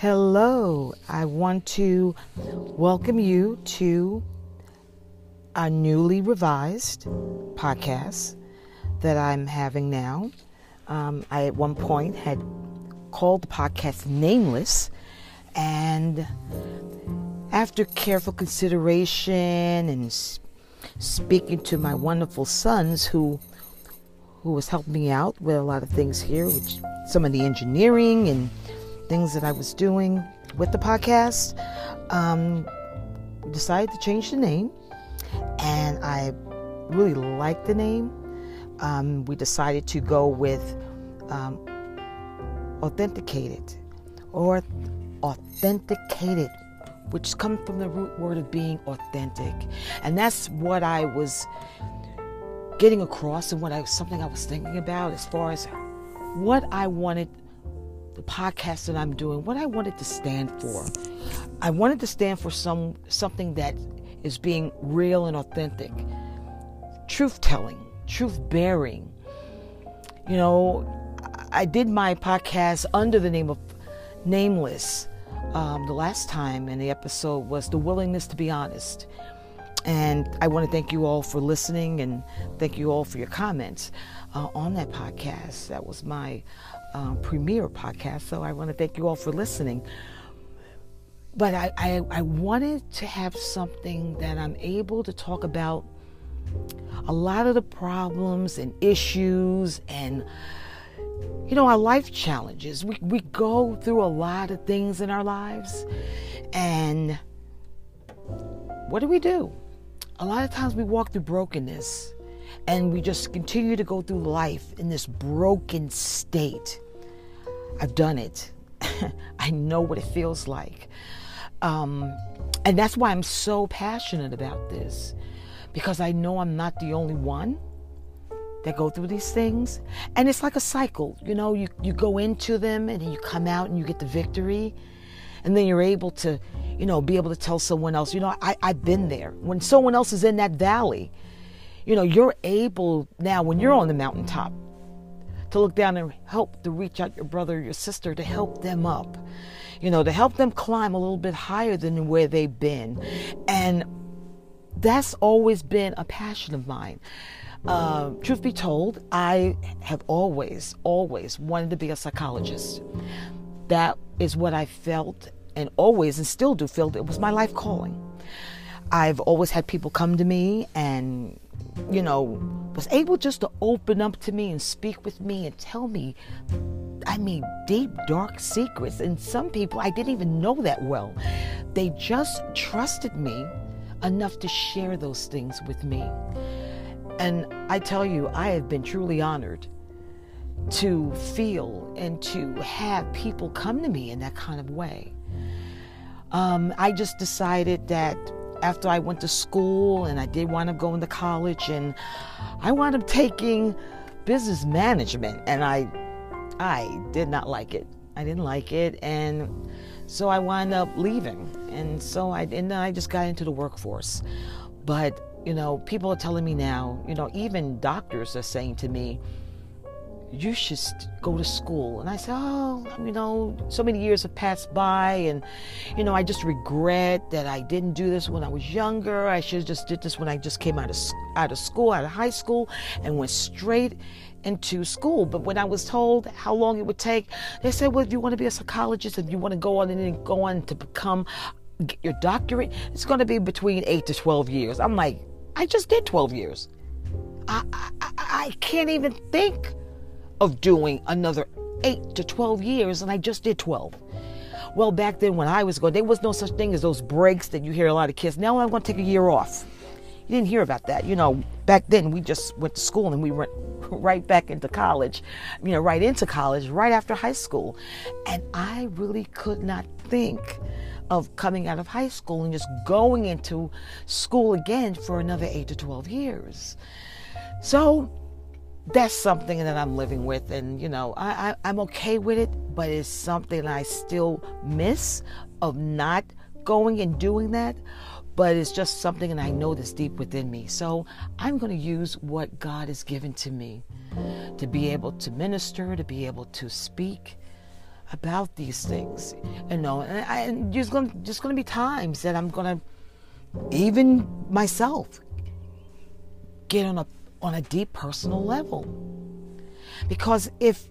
Hello, I want to welcome you to a newly revised podcast that I'm having now. Um, I at one point had called the podcast Nameless, and after careful consideration and speaking to my wonderful sons who who was helping me out with a lot of things here, which some of the engineering and things that I was doing with the podcast, um, decided to change the name, and I really liked the name. Um, we decided to go with um, authenticated or authenticated, which comes from the root word of being authentic, and that's what I was getting across and what I something I was thinking about as far as what I wanted the podcast that I'm doing, what I wanted to stand for. I wanted to stand for some something that is being real and authentic, truth telling, truth bearing. You know, I did my podcast under the name of Nameless um, the last time, and the episode was The Willingness to Be Honest. And I want to thank you all for listening and thank you all for your comments uh, on that podcast. That was my um, premiere podcast. So I want to thank you all for listening. But I, I, I wanted to have something that I'm able to talk about a lot of the problems and issues and you know our life challenges we, we go through a lot of things in our lives and what do we do a lot of times we walk through brokenness and we just continue to go through life in this broken state. I've done it. I know what it feels like. Um, and that's why I'm so passionate about this because I know I'm not the only one that go through these things. And it's like a cycle. You know, you, you go into them and then you come out and you get the victory. And then you're able to, you know, be able to tell someone else, you know, I, I've been there. When someone else is in that valley, you know, you're able now when you're on the mountaintop to look down and help to reach out your brother, your sister, to help them up, you know, to help them climb a little bit higher than where they've been. And that's always been a passion of mine. Uh, truth be told, I have always, always wanted to be a psychologist. That is what I felt and always and still do feel it was my life calling. I've always had people come to me and you know, was able just to open up to me and speak with me and tell me, I mean, deep, dark secrets. And some people I didn't even know that well. They just trusted me enough to share those things with me. And I tell you, I have been truly honored to feel and to have people come to me in that kind of way. Um, I just decided that after I went to school and I did wind up going to college and I wound up taking business management and I I did not like it. I didn't like it and so I wound up leaving. And so I and then I just got into the workforce. But, you know, people are telling me now, you know, even doctors are saying to me, you should go to school. And I said, oh, you know, so many years have passed by, and you know, I just regret that I didn't do this when I was younger. I should have just did this when I just came out of out of school, out of high school, and went straight into school. But when I was told how long it would take, they said, well, if you want to be a psychologist, if you want to go on and go on to become get your doctorate, it's going to be between eight to twelve years. I'm like, I just did twelve years. I, I, I can't even think of doing another 8 to 12 years, and I just did 12. Well, back then when I was going, there was no such thing as those breaks that you hear a lot of kids. Now I'm going to take a year off. You didn't hear about that. You know, back then we just went to school and we went right back into college, you know, right into college, right after high school. And I really could not think of coming out of high school and just going into school again for another 8 to 12 years. So that's something that I'm living with, and you know, I, I, am okay with it, but it's something I still miss of not going and doing that. But it's just something, and I know that's deep within me. So I'm going to use what God has given to me to be able to minister, to be able to speak, about these things, you know. And, I, and there's gonna just gonna be times that I'm gonna, even myself, get on a on a deep personal level. Because if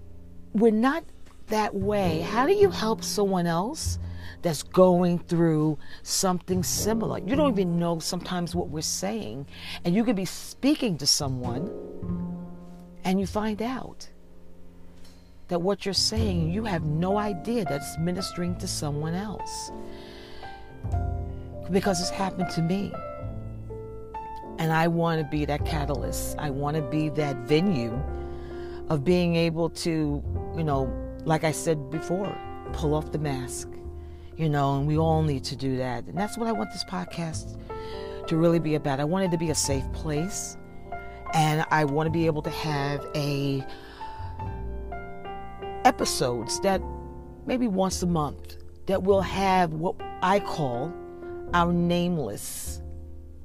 we're not that way, how do you help someone else that's going through something similar? You don't even know sometimes what we're saying, and you could be speaking to someone and you find out that what you're saying, you have no idea that's ministering to someone else. Because it's happened to me. And I want to be that catalyst. I want to be that venue of being able to, you know, like I said before, pull off the mask, you know, and we all need to do that. And that's what I want this podcast to really be about. I want it to be a safe place, and I want to be able to have a episodes that maybe once a month that will have what I call our nameless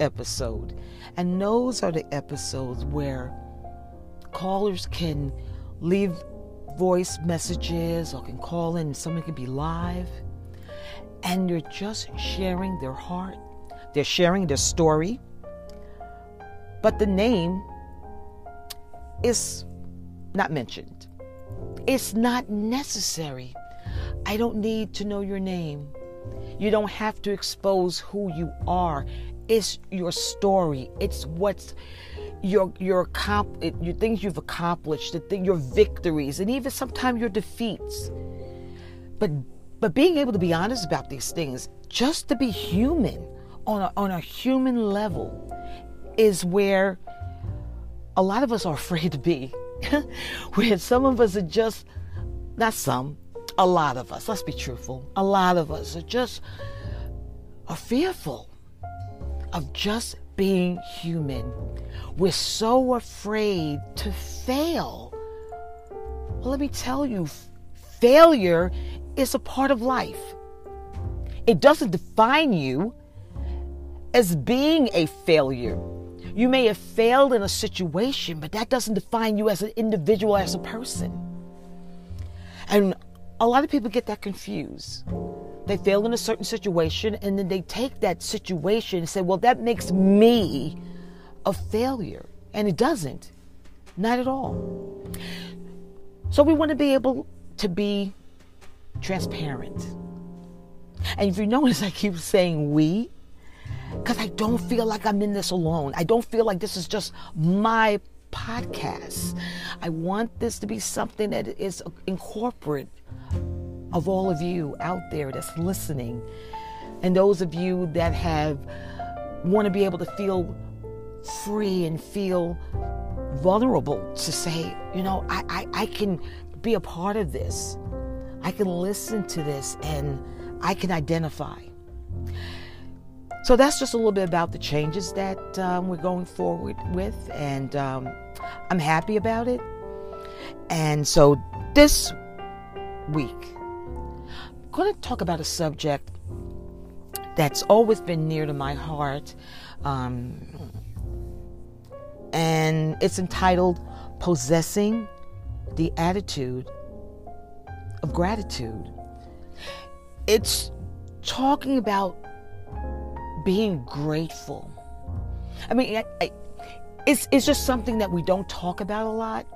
episode. And those are the episodes where callers can leave voice messages or can call in someone can be live. And they're just sharing their heart. They're sharing their story. But the name is not mentioned. It's not necessary. I don't need to know your name. You don't have to expose who you are it's your story it's what's your your comp your things you've accomplished, the thing, your victories, and even sometimes your defeats. But but being able to be honest about these things, just to be human on a, on a human level, is where a lot of us are afraid to be. where some of us are just not some, a lot of us. Let's be truthful. A lot of us are just are fearful of just being human. We're so afraid to fail. Well, let me tell you, failure is a part of life. It doesn't define you as being a failure. You may have failed in a situation, but that doesn't define you as an individual, as a person. And a lot of people get that confused. They fail in a certain situation and then they take that situation and say, well, that makes me a failure. And it doesn't. Not at all. So we want to be able to be transparent. And if you notice, I keep saying we, because I don't feel like I'm in this alone. I don't feel like this is just my podcast. I want this to be something that is incorporate of all of you out there that's listening and those of you that have want to be able to feel free and feel vulnerable to say, you know, I, I, I can be a part of this. I can listen to this and I can identify. So that's just a little bit about the changes that um, we're going forward with, and um, I'm happy about it. And so this week, going to talk about a subject that's always been near to my heart. Um, and it's entitled Possessing the Attitude of Gratitude. It's talking about being grateful. I mean, I, I, it's, it's just something that we don't talk about a lot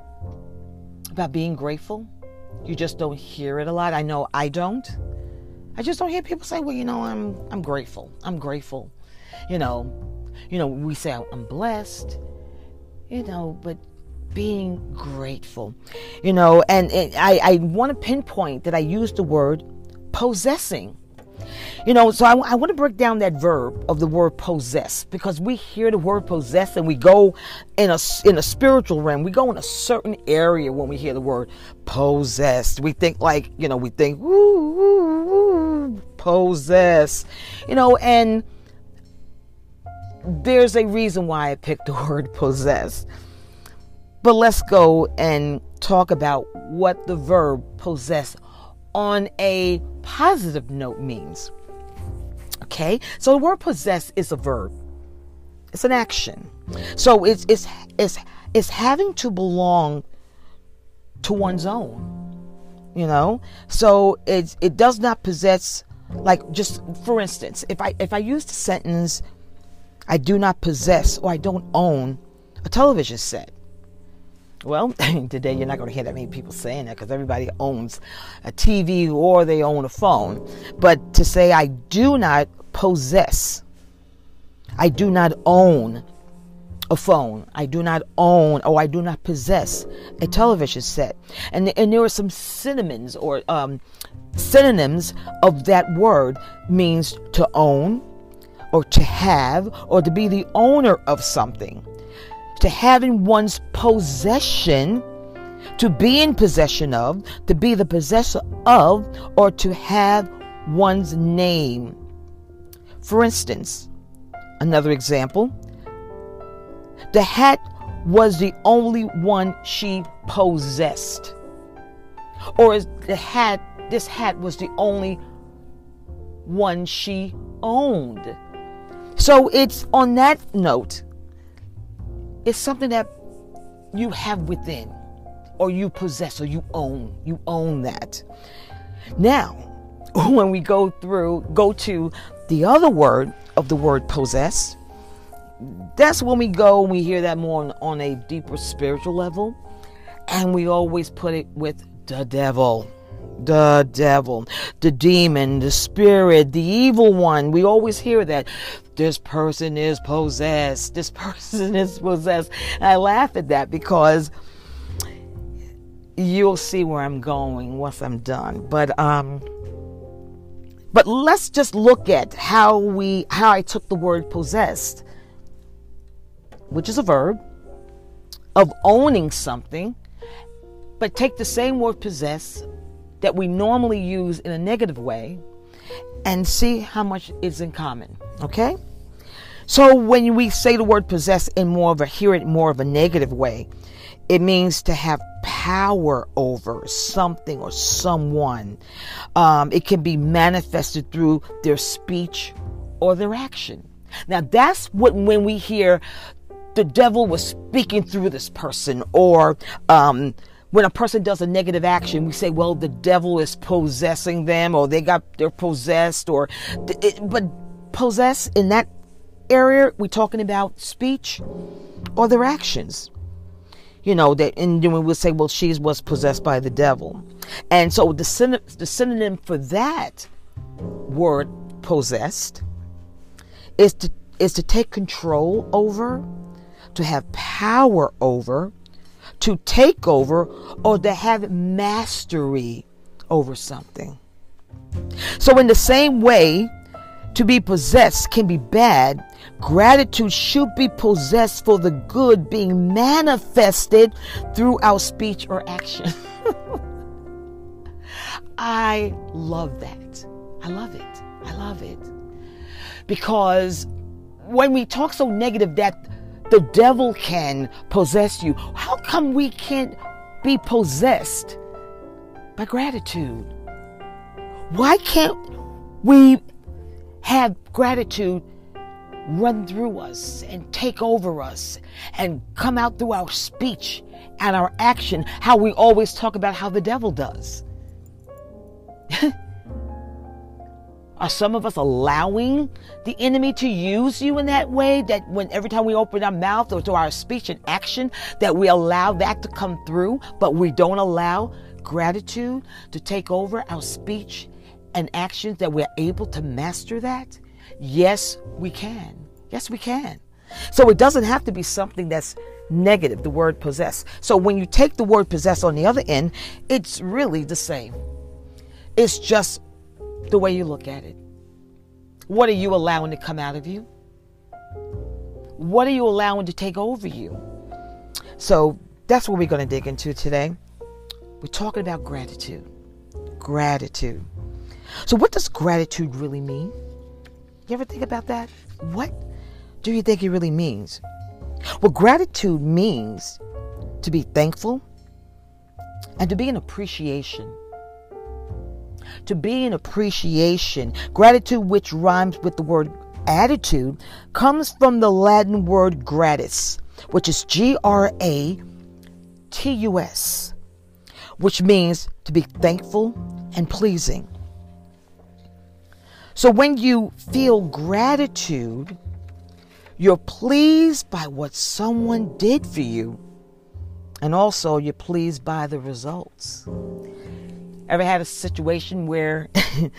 about being grateful. You just don't hear it a lot. I know I don't. I just don't hear people say, "Well, you know, I'm I'm grateful. I'm grateful." You know, you know, we say I'm blessed you know, but being grateful, you know, and, I, I want to pinpoint that I use the word possessing. You know, so I, I want to break down that verb of the word possess because we hear the word possess and we go in a in a spiritual realm. We go in a certain area when we hear the word possessed. We think like you know we think woo possess, you know, and there's a reason why I picked the word possess. But let's go and talk about what the verb possess on a positive note means. Okay? So the word possess is a verb. It's an action. So it's it's it's it's having to belong to one's own. you know so it it does not possess like just for instance if i if i use the sentence i do not possess or i don't own a television set well today you're not going to hear that many people saying that because everybody owns a tv or they own a phone but to say i do not possess i do not own a phone. I do not own or I do not possess a television set. And, and there are some synonyms or um, synonyms of that word means to own or to have or to be the owner of something. To have in one's possession, to be in possession of, to be the possessor of, or to have one's name. For instance, another example, the hat was the only one she possessed. Or the hat, this hat was the only one she owned. So it's on that note, it's something that you have within, or you possess, or you own. You own that. Now, when we go through, go to the other word of the word possess, that's when we go and we hear that more on, on a deeper spiritual level. And we always put it with the devil. The devil, the demon, the spirit, the evil one. We always hear that this person is possessed. This person is possessed. And I laugh at that because you'll see where I'm going once I'm done. But um but let's just look at how we how I took the word possessed which is a verb, of owning something, but take the same word possess that we normally use in a negative way and see how much is in common. Okay? So when we say the word possess in more of a hear it more of a negative way, it means to have power over something or someone. Um, it can be manifested through their speech or their action. Now that's what when we hear the devil was speaking through this person or um, when a person does a negative action we say well the devil is possessing them or they got they're possessed or it, but possess in that area we're talking about speech or their actions. You know that and then we would say well she was possessed by the devil. And so the, syn- the synonym for that word possessed is to is to take control over to have power over, to take over, or to have mastery over something. So, in the same way, to be possessed can be bad. Gratitude should be possessed for the good being manifested through our speech or action. I love that. I love it. I love it. Because when we talk so negative that the devil can possess you. How come we can't be possessed by gratitude? Why can't we have gratitude run through us and take over us and come out through our speech and our action, how we always talk about how the devil does? Are some of us allowing the enemy to use you in that way? That when every time we open our mouth or to our speech and action, that we allow that to come through, but we don't allow gratitude to take over our speech and actions, that we're able to master that? Yes, we can. Yes, we can. So it doesn't have to be something that's negative, the word possess. So when you take the word possess on the other end, it's really the same. It's just the way you look at it. What are you allowing to come out of you? What are you allowing to take over you? So that's what we're going to dig into today. We're talking about gratitude. Gratitude. So, what does gratitude really mean? You ever think about that? What do you think it really means? Well, gratitude means to be thankful and to be in appreciation to be in appreciation. Gratitude, which rhymes with the word attitude, comes from the Latin word gratus, which is G R A T U S, which means to be thankful and pleasing. So when you feel gratitude, you're pleased by what someone did for you, and also you're pleased by the results. Ever had a situation where,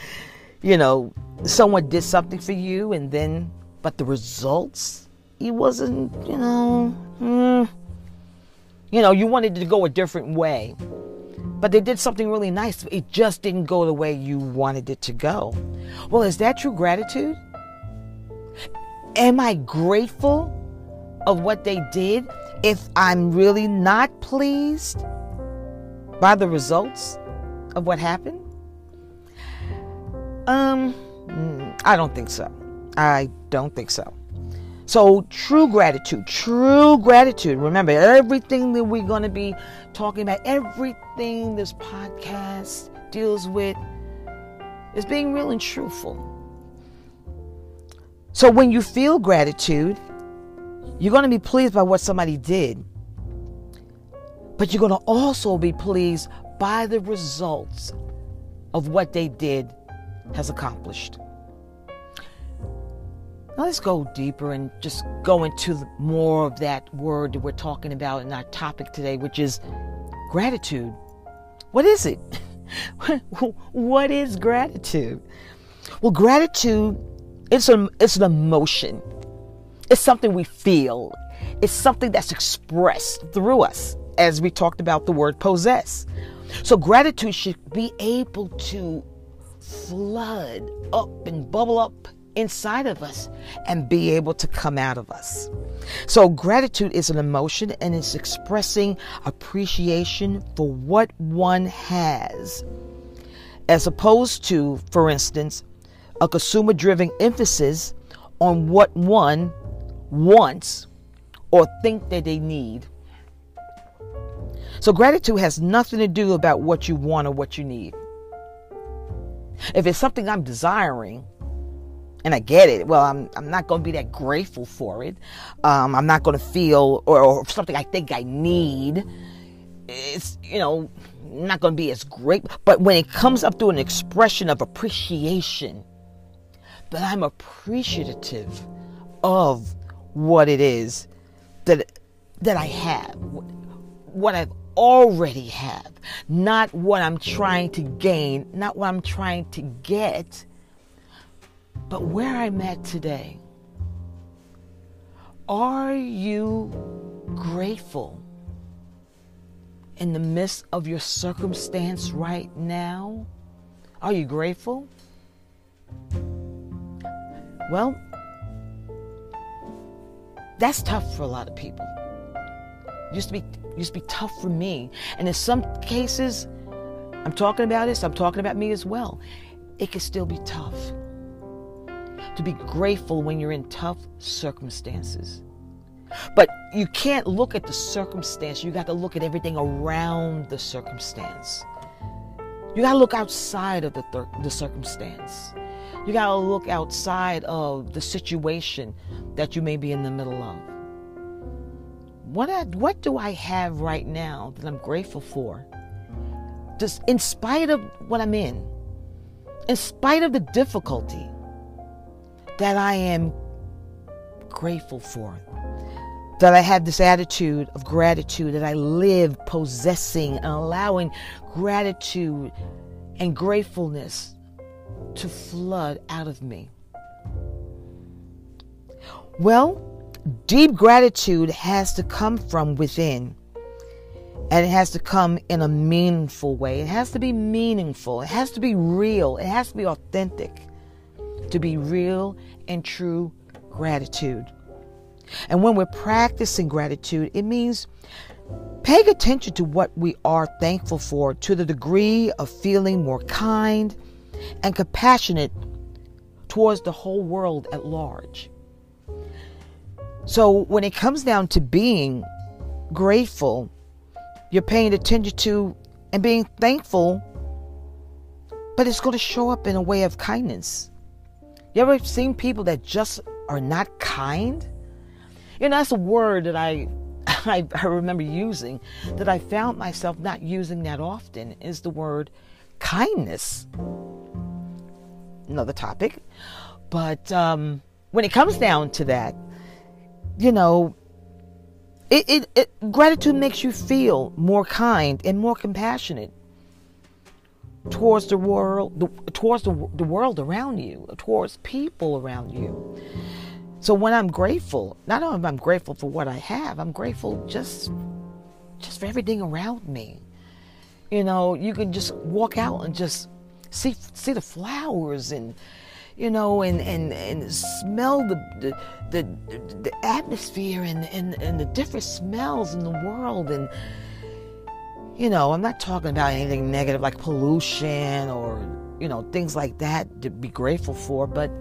you know, someone did something for you, and then, but the results, it wasn't, you know, mm, you know, you wanted it to go a different way, but they did something really nice. It just didn't go the way you wanted it to go. Well, is that true gratitude? Am I grateful of what they did if I'm really not pleased by the results of what happened? Um, I don't think so. I don't think so. So, true gratitude, true gratitude. Remember, everything that we're going to be talking about, everything this podcast deals with, is being real and truthful. So, when you feel gratitude, you're going to be pleased by what somebody did, but you're going to also be pleased by the results of what they did has accomplished. Now let's go deeper and just go into more of that word that we're talking about in our topic today, which is gratitude. What is it? what is gratitude? Well, gratitude it's an it's an emotion. It's something we feel. It's something that's expressed through us, as we talked about the word possess. So gratitude should be able to flood up and bubble up inside of us and be able to come out of us. So, gratitude is an emotion and it's expressing appreciation for what one has, as opposed to, for instance, a consumer driven emphasis on what one wants or think that they need. So, gratitude has nothing to do about what you want or what you need. If it's something I'm desiring, and I get it. Well, I'm I'm not going to be that grateful for it. Um, I'm not going to feel or, or, something I think I need. It's you know not going to be as great. But when it comes up to an expression of appreciation, that I'm appreciative of what it is that that I have, what I've already have, not what I'm mm. trying to gain, not what I'm trying to get but where I'm at today, are you grateful in the midst of your circumstance right now? Are you grateful? Well, that's tough for a lot of people. used to be used to be tough for me. And in some cases, I'm talking about this, I'm talking about me as well. It can still be tough to be grateful when you're in tough circumstances. But you can't look at the circumstance, you got to look at everything around the circumstance. You got to look outside of the, thir- the circumstance. You got to look outside of the situation that you may be in the middle of. What, I, what do I have right now that I'm grateful for? Just in spite of what I'm in, in spite of the difficulty, that I am grateful for. That I have this attitude of gratitude, that I live possessing and allowing gratitude and gratefulness to flood out of me. Well, deep gratitude has to come from within. And it has to come in a meaningful way. It has to be meaningful. It has to be real. It has to be authentic to be real and true gratitude. And when we're practicing gratitude, it means paying attention to what we are thankful for to the degree of feeling more kind and compassionate towards the whole world at large. So when it comes down to being grateful, you're paying attention to and being thankful, but it's going to show up in a way of kindness you ever seen people that just are not kind? You know, that's a word that I I, I remember using that I found myself not using that often is the word kindness. Another topic. But um, when it comes down to that, you know, it, it, it, gratitude makes you feel more kind and more compassionate towards the world, the, towards the, the world around you, towards people around you. So when I'm grateful, not only am I grateful for what I have, I'm grateful just just for everything around me. You know, you can just walk out and just see see the flowers and you know and and, and smell the the, the the atmosphere and, and and the different smells in the world and you know, I'm not talking about anything negative like pollution or you know, things like that to be grateful for, but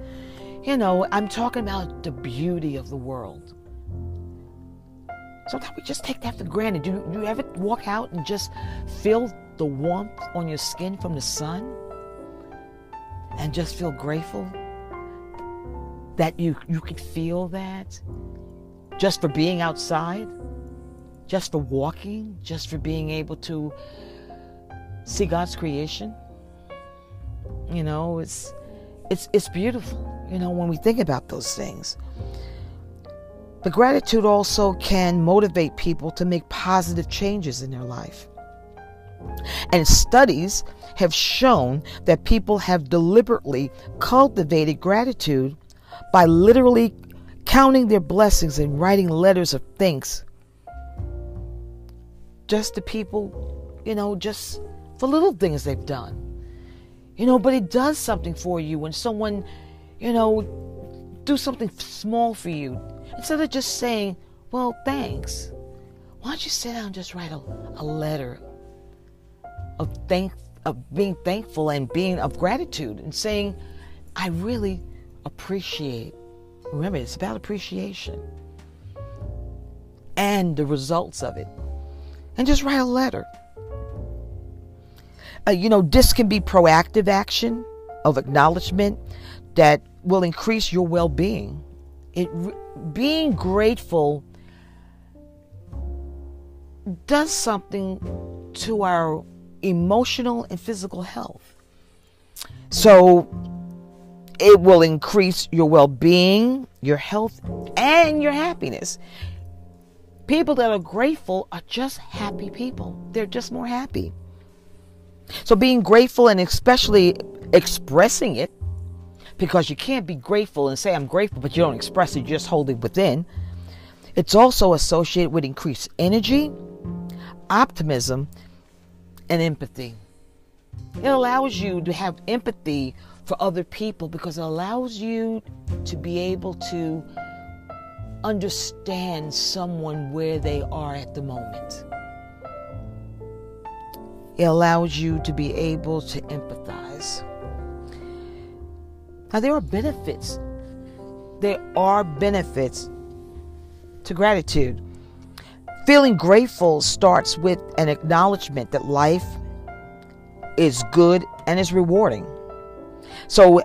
you know, I'm talking about the beauty of the world. Sometimes we just take that for granted. Do you, do you ever walk out and just feel the warmth on your skin from the sun? And just feel grateful that you, you could feel that just for being outside, just for walking, just for being able to see God's creation. You know, it's it's it's beautiful you know, when we think about those things. But gratitude also can motivate people to make positive changes in their life. And studies have shown that people have deliberately cultivated gratitude by literally counting their blessings and writing letters of thanks just to people, you know, just for little things they've done. You know, but it does something for you when someone you know, do something small for you. Instead of just saying, well, thanks. Why don't you sit down and just write a, a letter of thank of being thankful and being of gratitude and saying, I really appreciate. Remember, it's about appreciation and the results of it. And just write a letter. Uh, you know, this can be proactive action of acknowledgement that will increase your well-being. It being grateful does something to our emotional and physical health. So it will increase your well-being, your health, and your happiness. People that are grateful are just happy people. They're just more happy. So being grateful and especially expressing it because you can't be grateful and say, I'm grateful, but you don't express it, you just hold it within. It's also associated with increased energy, optimism, and empathy. It allows you to have empathy for other people because it allows you to be able to understand someone where they are at the moment. It allows you to be able to empathize. Now, there are benefits. There are benefits to gratitude. Feeling grateful starts with an acknowledgement that life is good and is rewarding. So,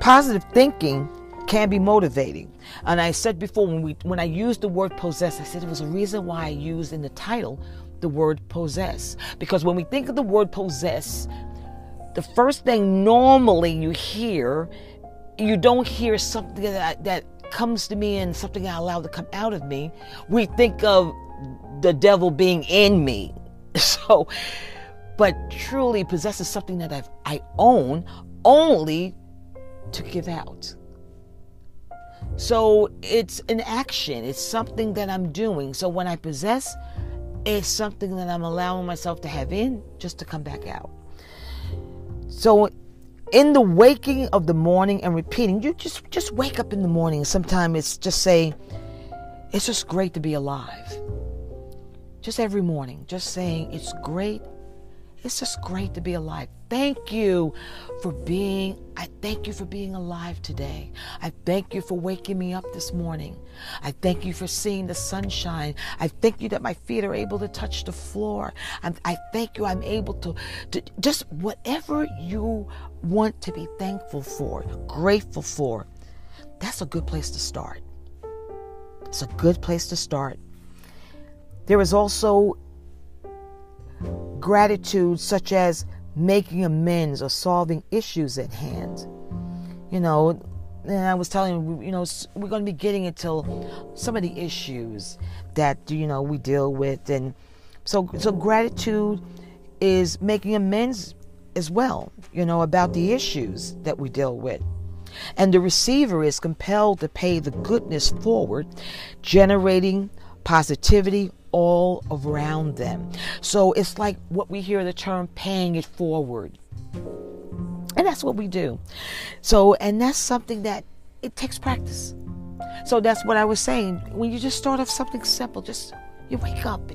positive thinking can be motivating. And I said before when we when I used the word possess, I said it was a reason why I used in the title the word possess. Because when we think of the word possess, the first thing normally you hear, you don't hear something that, that comes to me and something I allow to come out of me. We think of the devil being in me. So, but truly possesses something that I've, I own only to give out. So it's an action, it's something that I'm doing. So when I possess, it's something that I'm allowing myself to have in just to come back out. So in the waking of the morning and repeating, you just just wake up in the morning. Sometimes it's just saying, it's just great to be alive. Just every morning, just saying it's great it's just great to be alive. Thank you for being, I thank you for being alive today. I thank you for waking me up this morning. I thank you for seeing the sunshine. I thank you that my feet are able to touch the floor. i I thank you I'm able to, to just whatever you want to be thankful for, grateful for. That's a good place to start. It's a good place to start. There is also gratitude, such as making amends or solving issues at hand. You know, and I was telling you, you know, we're going to be getting into some of the issues that you know we deal with, and so so gratitude is making amends as well, you know, about the issues that we deal with. And the receiver is compelled to pay the goodness forward, generating positivity all around them. So it's like what we hear the term paying it forward. And that's what we do. So, and that's something that it takes practice. So that's what I was saying. When you just start off something simple, just you wake up.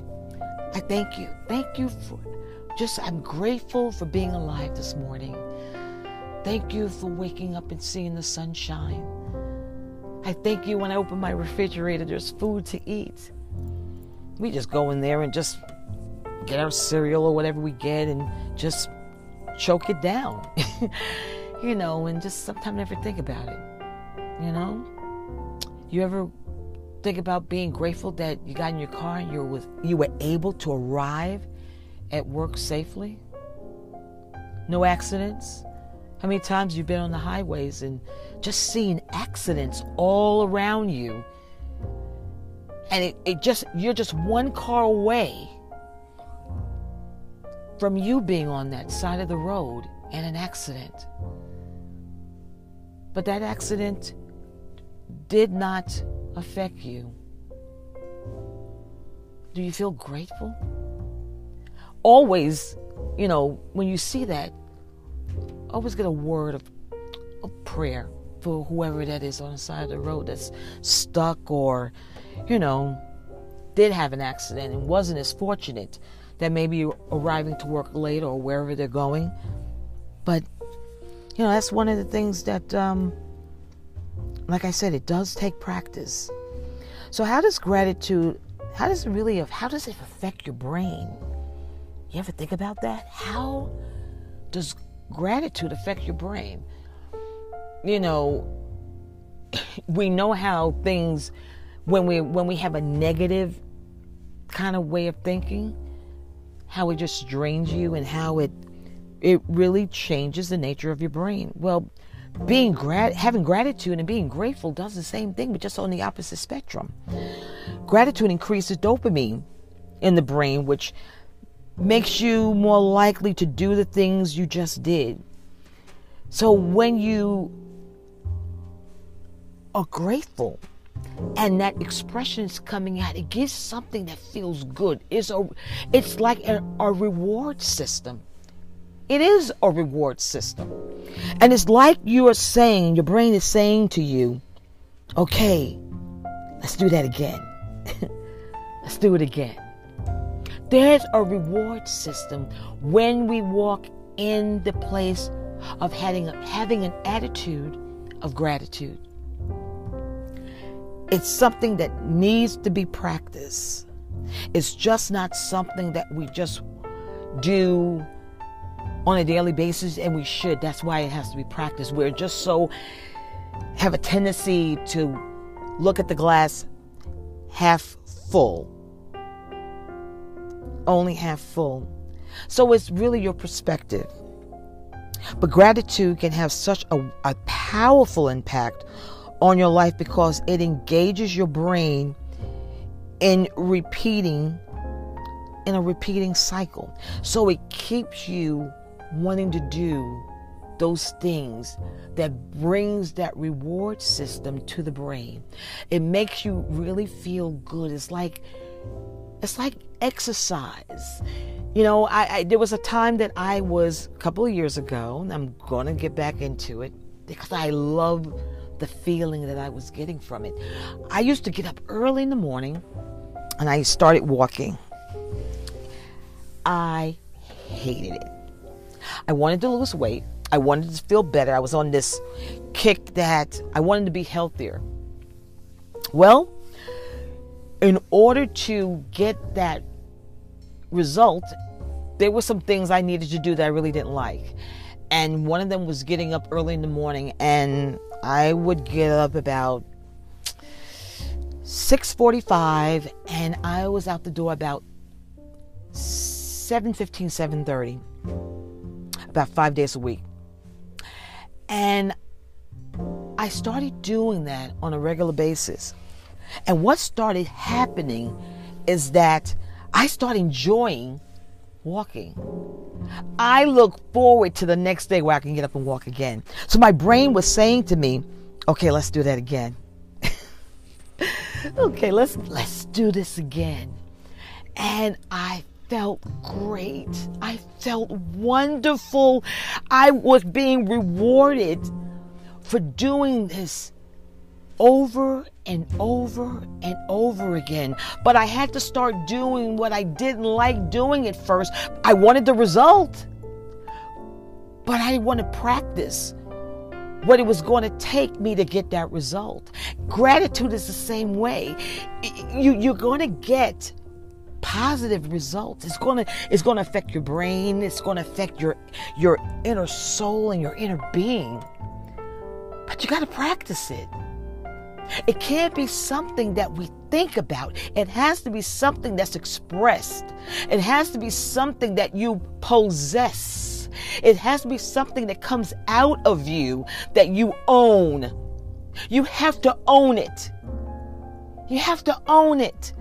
I thank you. Thank you for just, I'm grateful for being alive this morning. Thank you for waking up and seeing the sunshine. I thank you when I open my refrigerator, there's food to eat. We just go in there and just get our cereal or whatever we get and just choke it down. you know, and just sometimes never think about it. You know? You ever think about being grateful that you got in your car and you were, you were able to arrive at work safely? No accidents? How many times you've been on the highways and just seeing accidents all around you? And it, it just you're just one car away from you being on that side of the road and an accident. But that accident did not affect you. Do you feel grateful? Always, you know, when you see that, always get a word of, of prayer for whoever that is on the side of the road that's stuck or, you know, did have an accident and wasn't as fortunate that maybe arriving to work late or wherever they're going. But, you know, that's one of the things that, um, like I said, it does take practice. So, how does gratitude, how does it really, how does it affect your brain? You ever think about that? How does gratitude affect your brain? You know, we know how things when we when we have a negative kind of way of thinking, how it just drains you and how it it really changes the nature of your brain. Well, being grat- having gratitude and being grateful does the same thing, but just on the opposite spectrum. Gratitude increases dopamine in the brain, which makes you more likely to do the things you just did. So when you are grateful and that expression is coming out, it gives something that feels good. It's a it's like a, a reward system. It is a reward system. And it's like you are saying, your brain is saying to you, okay, let's do that again. let's do it again. There's a reward system when we walk in the place of having, having an attitude of gratitude. It's something that needs to be practiced. It's just not something that we just do on a daily basis, and we should. That's why it has to be practiced. We're just so have a tendency to look at the glass half full only half full. So it's really your perspective. But gratitude can have such a, a powerful impact on your life because it engages your brain in repeating in a repeating cycle. So it keeps you wanting to do those things that brings that reward system to the brain. It makes you really feel good. It's like it's like exercise. You know, I, I, there was a time that I was a couple of years ago, and I'm to get back into it because I love the feeling that I was getting from it. I used to get up early in the morning and I started walking. I hated it. I wanted to lose weight. I wanted to feel better. I was on this kick that I wanted to be healthier. Well, in order to get that result, there were some things I needed to do that I really didn't like. And one of them was getting up early in the morning, and I would get up about 6:45 and I was out the door about 7:15 7:30 about 5 days a week. And I started doing that on a regular basis. And what started happening is that I started enjoying walking. I look forward to the next day where I can get up and walk again. So my brain was saying to me, okay, let's do that again. okay, let's let's do this again. And I felt great. I felt wonderful. I was being rewarded for doing this over and over and over again. But I had to start doing what I didn't like doing at first. I wanted the result, but I didn't want to practice what it was going to take me to get that result. Gratitude is the same way. You, you're going to get positive results. It's going to it's to affect your brain. It's going to affect your your inner soul and your inner being. But you got to practice it. It can't be something that we think about. It has to be something that's expressed. It has to be something that you possess. It has to be something that comes out of you that you own. You have to own it. You have to own it.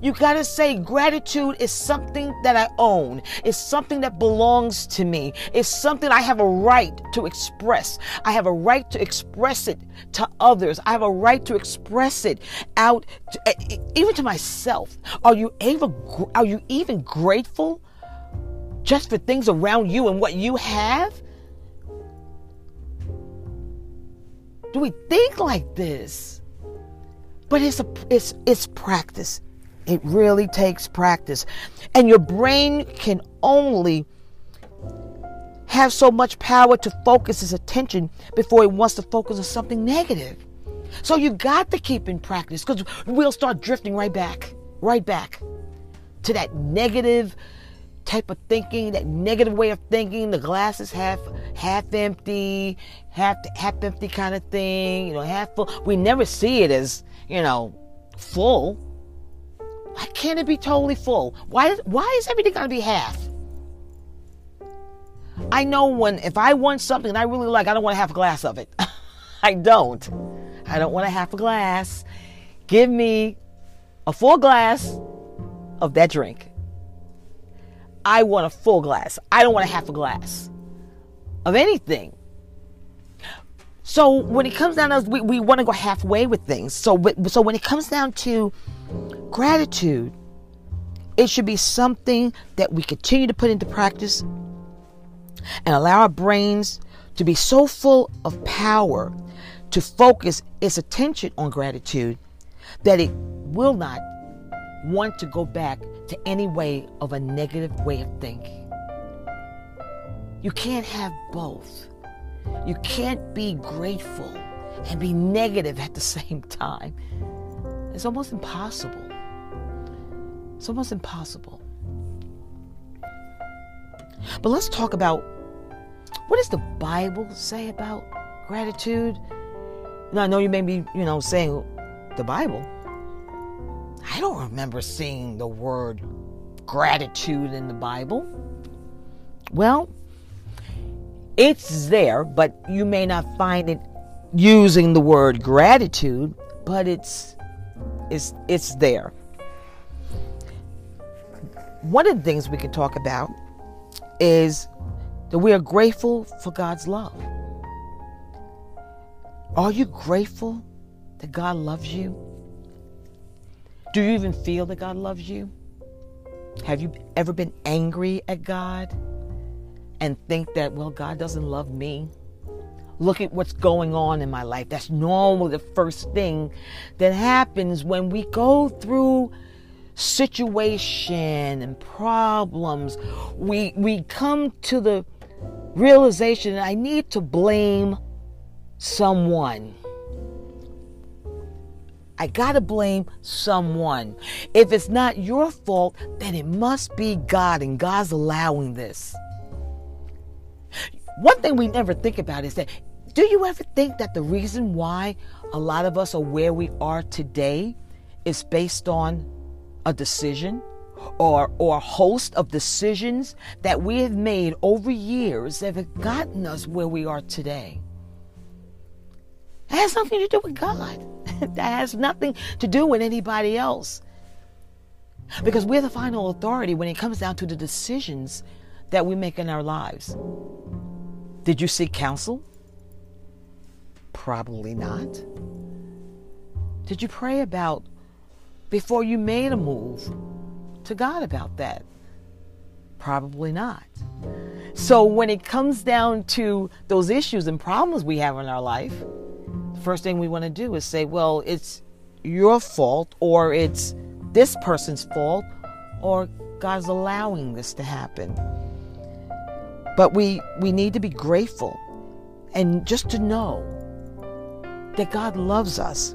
You got to say gratitude is something that I own. It's something that belongs to me. It's something I have a right to express. I have a right to express it to others. I have a right to express it out to, eh, even to myself. Are you able are you even grateful just for things around you and what you have? Do we think like this? But it's a it's it's practice. It really takes practice. And your brain can only have so much power to focus its attention before it wants to focus on something negative. So you got to keep in practice because we'll start drifting right back, right back to that negative type of thinking, that negative way of thinking. The glass is half half empty, half half empty kind of thing. You know, half full. We never see it as you know full. Why can't it be totally full? Why, why is everything going to be half? I know when, if I want something I really like, I don't want a half a glass of it. I don't. I don't want a half a glass. Give me a full glass of that drink. I want a full glass. I don't want a half a glass of anything. So when it comes down to we, we want to go halfway with things. So so when it comes down to Gratitude, it should be something that we continue to put into practice and allow our brains to be so full of power to focus its attention on gratitude that it will not want to go back to any way of a negative way of thinking. You can't have both. You can't be grateful and be negative at the same time. It's almost impossible. It's almost impossible. But let's talk about what does the Bible say about gratitude? Now I know you may be, you know, saying the Bible. I don't remember seeing the word gratitude in the Bible. Well, it's there, but you may not find it using the word gratitude, but it's it's it's there one of the things we can talk about is that we are grateful for God's love. Are you grateful that God loves you? Do you even feel that God loves you? Have you ever been angry at God and think that, well, God doesn't love me? Look at what's going on in my life. That's normally the first thing that happens when we go through situation and problems, we we come to the realization that I need to blame someone. I got to blame someone. If it's not your fault, then it must be God, and God's allowing this. One thing we never think about is that do you ever think that the reason why a lot of us are where we are today is based on a decision or or a host of decisions that we have made over years that have gotten us where we are today. That has nothing to do with God. that has nothing to do with anybody else. Because we're the final authority when it comes down to the decisions that we make in our lives. Did you seek counsel? Probably not. Did you pray about before you made a move to God about that? Probably not. So when it comes down to those issues and problems we have in our life, the first thing we want to do is say, well, it's your fault or it's this person's fault or God's allowing this to happen. But we we need to be grateful and just to know that God loves us.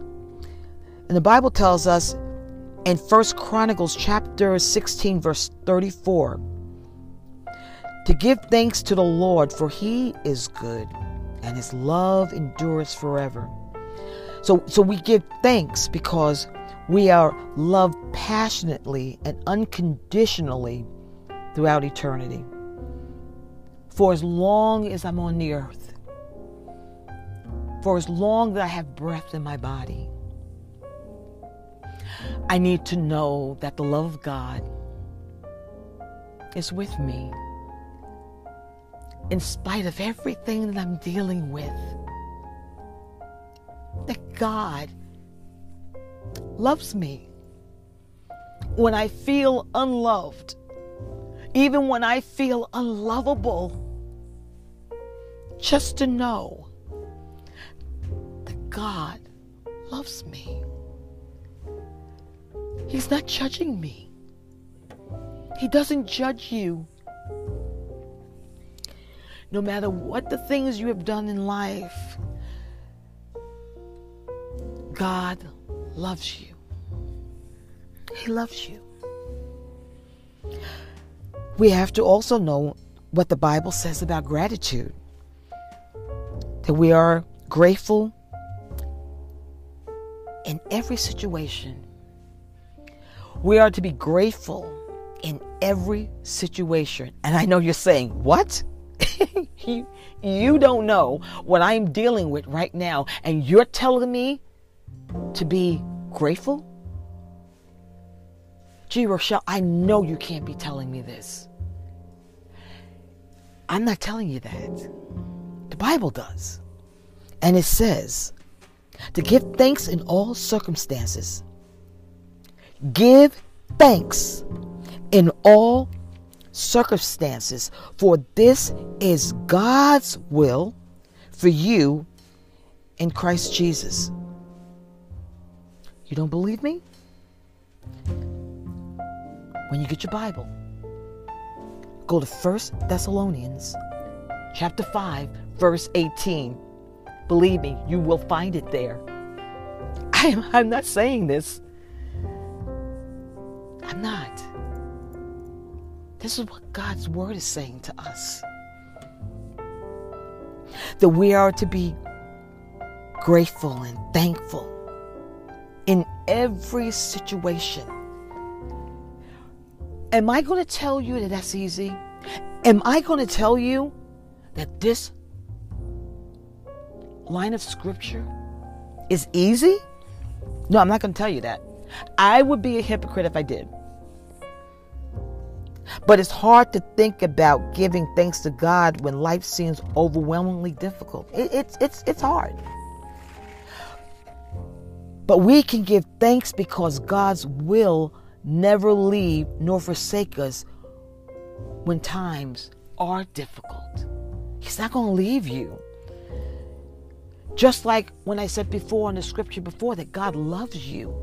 And the Bible tells us in First Chronicles chapter 16 verse 34 to give thanks to the Lord for he is good and his love endures forever. So so we give thanks because we are loved passionately and unconditionally throughout eternity. For as long as I'm on the earth, for as long that I have breath in my body, I need to know that the love of God is with me in spite of everything that I'm dealing with. That God loves me. When I feel unloved, even when I feel unlovable, just to know God loves me. He's not judging me. He doesn't judge you. No matter what the things you have done in life, God loves you. He loves you. We have to also know what the Bible says about gratitude. That we are grateful in every situation. We are to be grateful in every situation. And I know you're saying, What? you, you don't know what I'm dealing with right now, and you're telling me to be grateful? J. Rochelle, I know you can't be telling me this. I'm not telling you that. The Bible does. And it says to give thanks in all circumstances. Give thanks in all circumstances, for this is God's will for you in Christ Jesus. You don't believe me? When you get your Bible, go to 1 Thessalonians chapter 5 verse 18. Believe me, you will find it there. I am I'm not saying this. I'm not. This is what God's word is saying to us. That we are to be grateful and thankful in every situation. Am I going to tell you that that's easy? Am I going to tell you that this line of scripture is easy? No, I'm not going to tell you that. I would be a hypocrite if I did. But it's hard to think about giving thanks to God when life seems overwhelmingly difficult. It, it's, it's, it's hard. But we can give thanks because God's will never leave nor forsake us when times are difficult. He's not going to leave you. Just like when I said before in the scripture before that God loves you.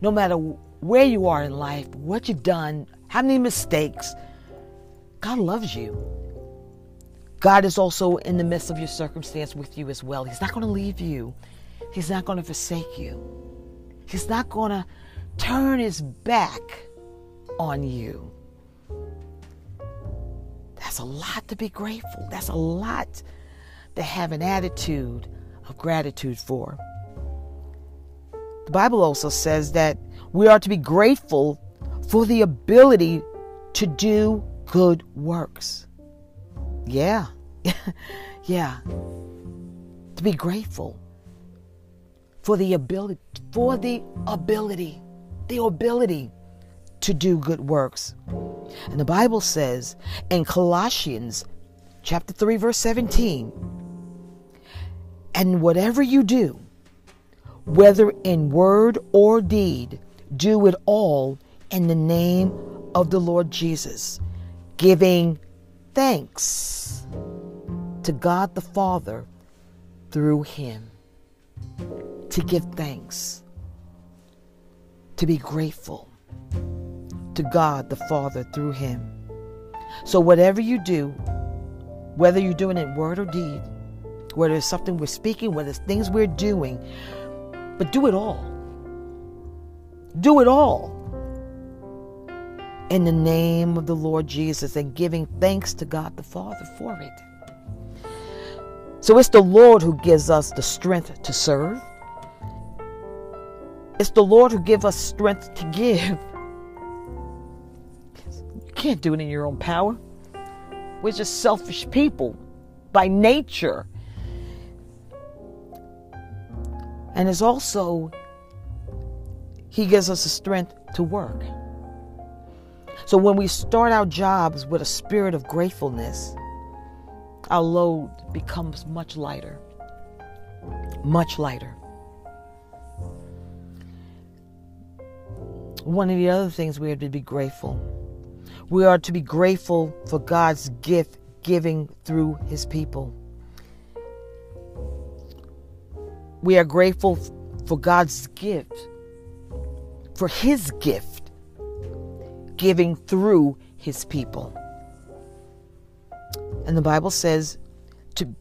No matter where you are in life, what you've done, how many mistakes, God loves you. God is also in the midst of your circumstance with you as well. He's not going to leave you. He's not going to forsake you. He's not going to turn his back on you. That's a lot to be grateful. That's a lot to have an attitude of gratitude for. The Bible also says that we are to be grateful for the ability to do good works. Yeah. yeah. To be grateful for the ability for the ability the ability to do good works. And the Bible says in Colossians chapter 3 verse 17, and whatever you do, whether in word or deed, do it all in the name of the Lord Jesus, giving thanks to God the Father through him. To give thanks, to be grateful to God the Father through him. So, whatever you do, whether you're doing it word or deed, whether it's something we're speaking, whether it's things we're doing, but do it all. Do it all in the name of the Lord Jesus and giving thanks to God the Father for it. So it's the Lord who gives us the strength to serve. It's the Lord who gives us strength to give. You can't do it in your own power. We're just selfish people by nature. And it's also, He gives us the strength to work. So when we start our jobs with a spirit of gratefulness, our load becomes much lighter. Much lighter. One of the other things we have to be grateful. We are to be grateful for God's gift giving through his people. We are grateful for God's gift, for his gift giving through his people. And the Bible says to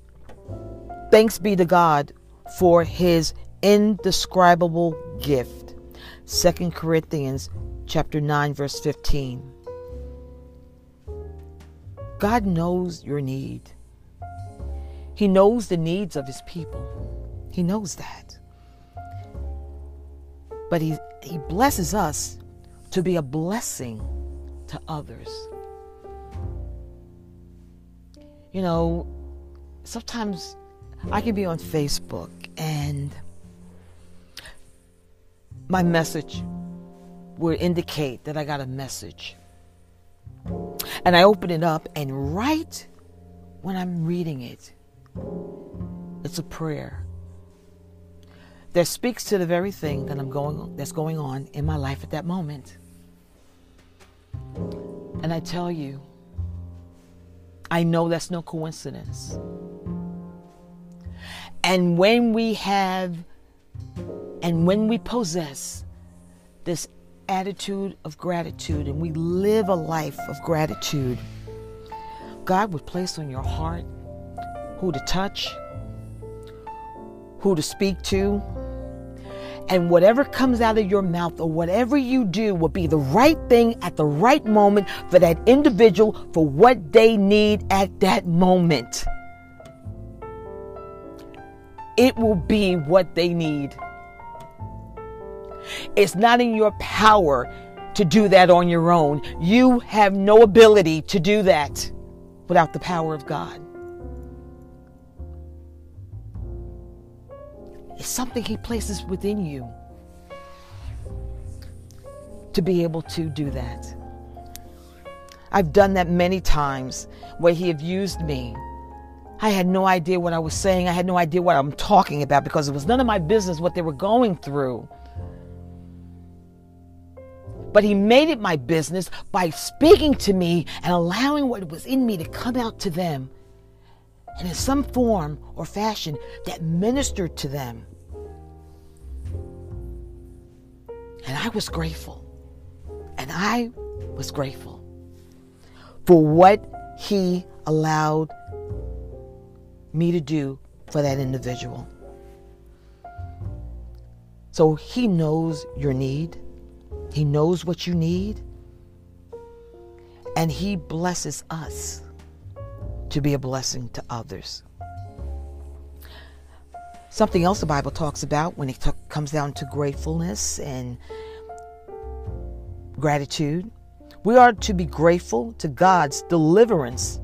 thanks be to God for his indescribable gift. 2 Corinthians chapter 9 verse 15. God knows your need. He knows the needs of his people. He knows that. But he, he blesses us to be a blessing to others. You know, sometimes I can be on Facebook and my message will indicate that I got a message. And I open it up, and right when I'm reading it, it's a prayer that speaks to the very thing that I'm going that's going on in my life at that moment. And I tell you, I know that's no coincidence. And when we have and when we possess this attitude of gratitude and we live a life of gratitude, God would place on your heart who to touch, who to speak to, and whatever comes out of your mouth or whatever you do will be the right thing at the right moment for that individual for what they need at that moment. It will be what they need. It's not in your power to do that on your own. You have no ability to do that without the power of God. It's something He places within you to be able to do that. I've done that many times where He have used me. I had no idea what I was saying. I had no idea what I'm talking about because it was none of my business what they were going through. But he made it my business by speaking to me and allowing what was in me to come out to them. And in some form or fashion that ministered to them. And I was grateful. And I was grateful for what he allowed me to do for that individual. So he knows your need. He knows what you need. And he blesses us to be a blessing to others. Something else the Bible talks about when it t- comes down to gratefulness and gratitude. We are to be grateful to God's deliverance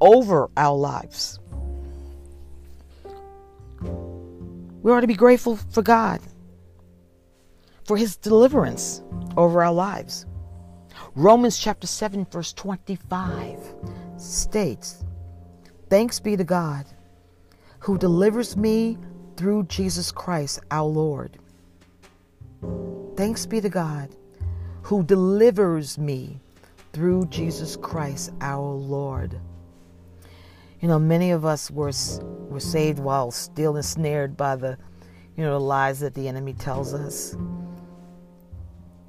over our lives. We are to be grateful for God for his deliverance over our lives. Romans chapter 7, verse 25 states, Thanks be to God who delivers me through Jesus Christ our Lord. Thanks be to God who delivers me through Jesus Christ our Lord. You know, many of us were, were saved while still ensnared by the, you know, the lies that the enemy tells us.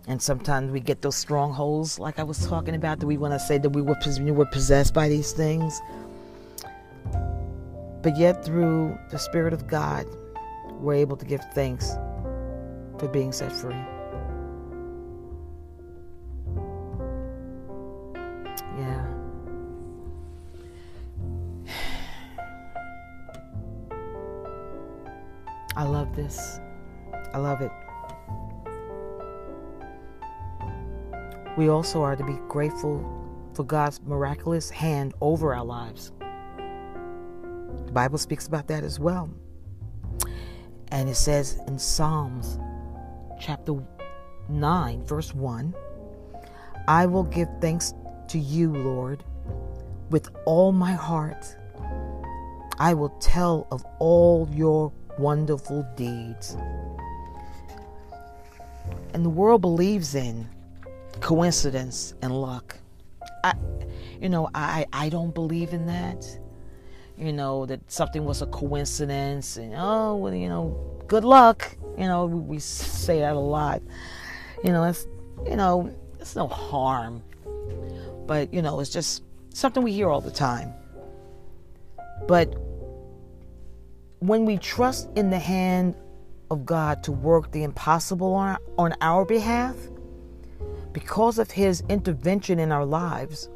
And sometimes we get those strongholds, like I was talking about, that we want to say that we were, we were possessed by these things. But yet, through the Spirit of God, we're able to give thanks for being set free. Yeah. I love this. I love it. We also are to be grateful for God's miraculous hand over our lives. The Bible speaks about that as well. And it says in Psalms chapter 9, verse 1 I will give thanks to you, Lord, with all my heart. I will tell of all your wonderful deeds. And the world believes in coincidence and luck. I, you know, I, I don't believe in that. You know, that something was a coincidence and, oh, well, you know, good luck. You know, we, we say that a lot. You know, it's, you know, it's no harm. But, you know, it's just something we hear all the time. But when we trust in the hand of God to work the impossible on our, on our behalf, because of His intervention in our lives,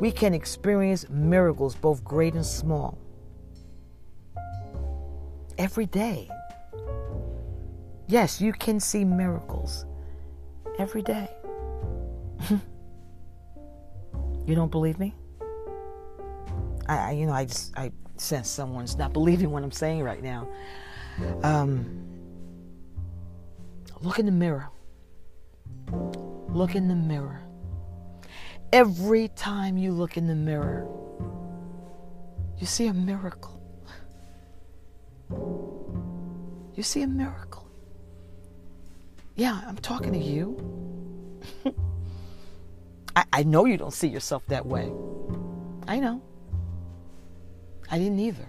we can experience miracles, both great and small. Every day. Yes, you can see miracles every day. you don't believe me? I, I, you know, I just I sense someone's not believing what I'm saying right now. Um, look in the mirror. Look in the mirror. Every time you look in the mirror, you see a miracle. You see a miracle. Yeah, I'm talking to you. I, I know you don't see yourself that way. I know. I didn't either.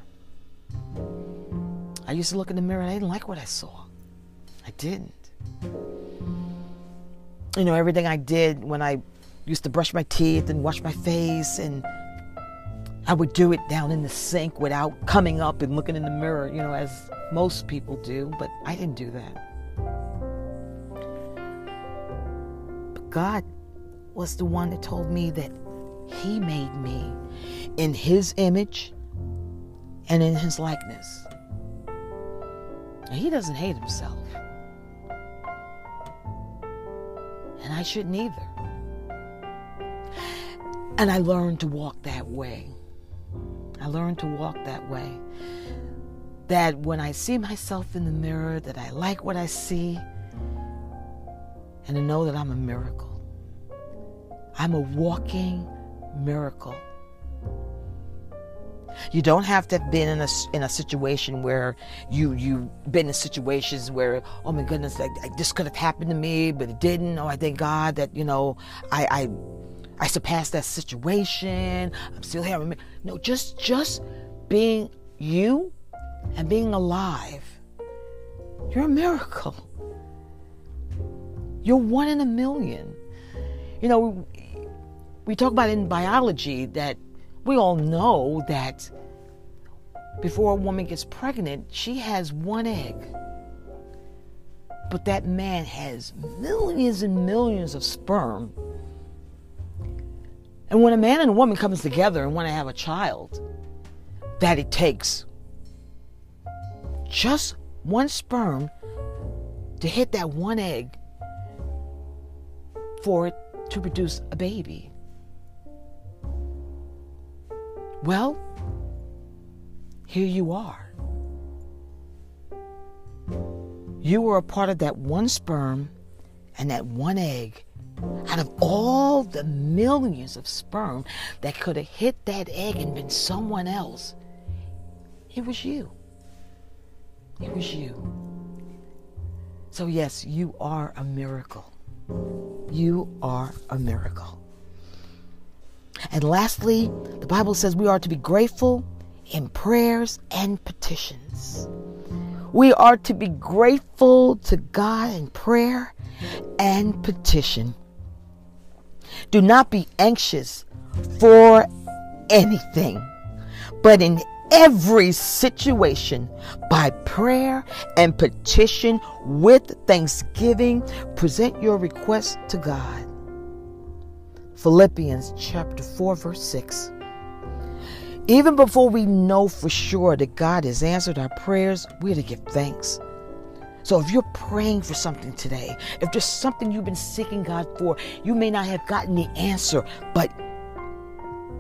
I used to look in the mirror and I didn't like what I saw. I didn't you know, everything I did when I used to brush my teeth and wash my face and I would do it down in the sink without coming up and looking in the mirror, you know, as most people do, but I didn't do that. But God was the one that told me that He made me in His image and in His likeness. And He doesn't hate Himself. and I shouldn't either. And I learned to walk that way. I learned to walk that way. That when I see myself in the mirror, that I like what I see, and to know that I'm a miracle. I'm a walking miracle. You don't have to have been in a, in a situation where you you've been in situations where oh my goodness like, this could have happened to me but it didn't. Oh, I thank God that you know I I I surpassed that situation. I'm still here. No, just just being you and being alive. You're a miracle. You're one in a million. You know, we talk about in biology that we all know that before a woman gets pregnant, she has one egg. But that man has millions and millions of sperm. And when a man and a woman comes together and want to have a child, that it takes just one sperm to hit that one egg for it to produce a baby. Well, here you are. You were a part of that one sperm and that one egg out of all the millions of sperm that could have hit that egg and been someone else. It was you. It was you. So, yes, you are a miracle. You are a miracle. And lastly, the Bible says we are to be grateful in prayers and petitions. We are to be grateful to God in prayer and petition. Do not be anxious for anything, but in every situation, by prayer and petition with thanksgiving, present your requests to God. Philippians chapter 4, verse 6. Even before we know for sure that God has answered our prayers, we're to give thanks. So if you're praying for something today, if there's something you've been seeking God for, you may not have gotten the answer, but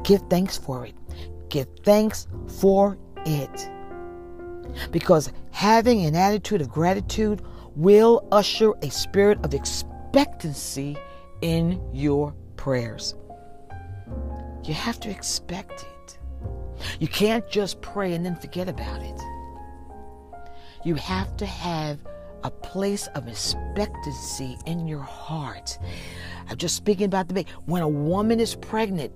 give thanks for it. Give thanks for it. Because having an attitude of gratitude will usher a spirit of expectancy in your prayers. You have to expect it. You can't just pray and then forget about it. You have to have a place of expectancy in your heart. I'm just speaking about the baby. When a woman is pregnant,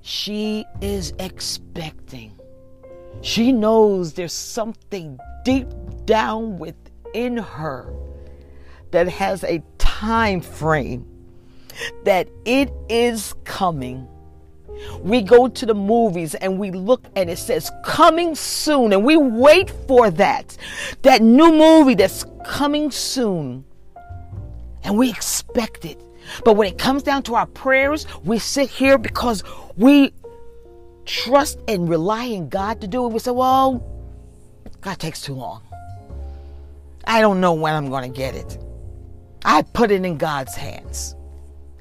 she is expecting. She knows there's something deep down within her that has a time frame that it is coming. We go to the movies and we look and it says coming soon and we wait for that. That new movie that's coming soon. And we expect it. But when it comes down to our prayers, we sit here because we trust and rely in God to do it. We say, well, God takes too long. I don't know when I'm going to get it. I put it in God's hands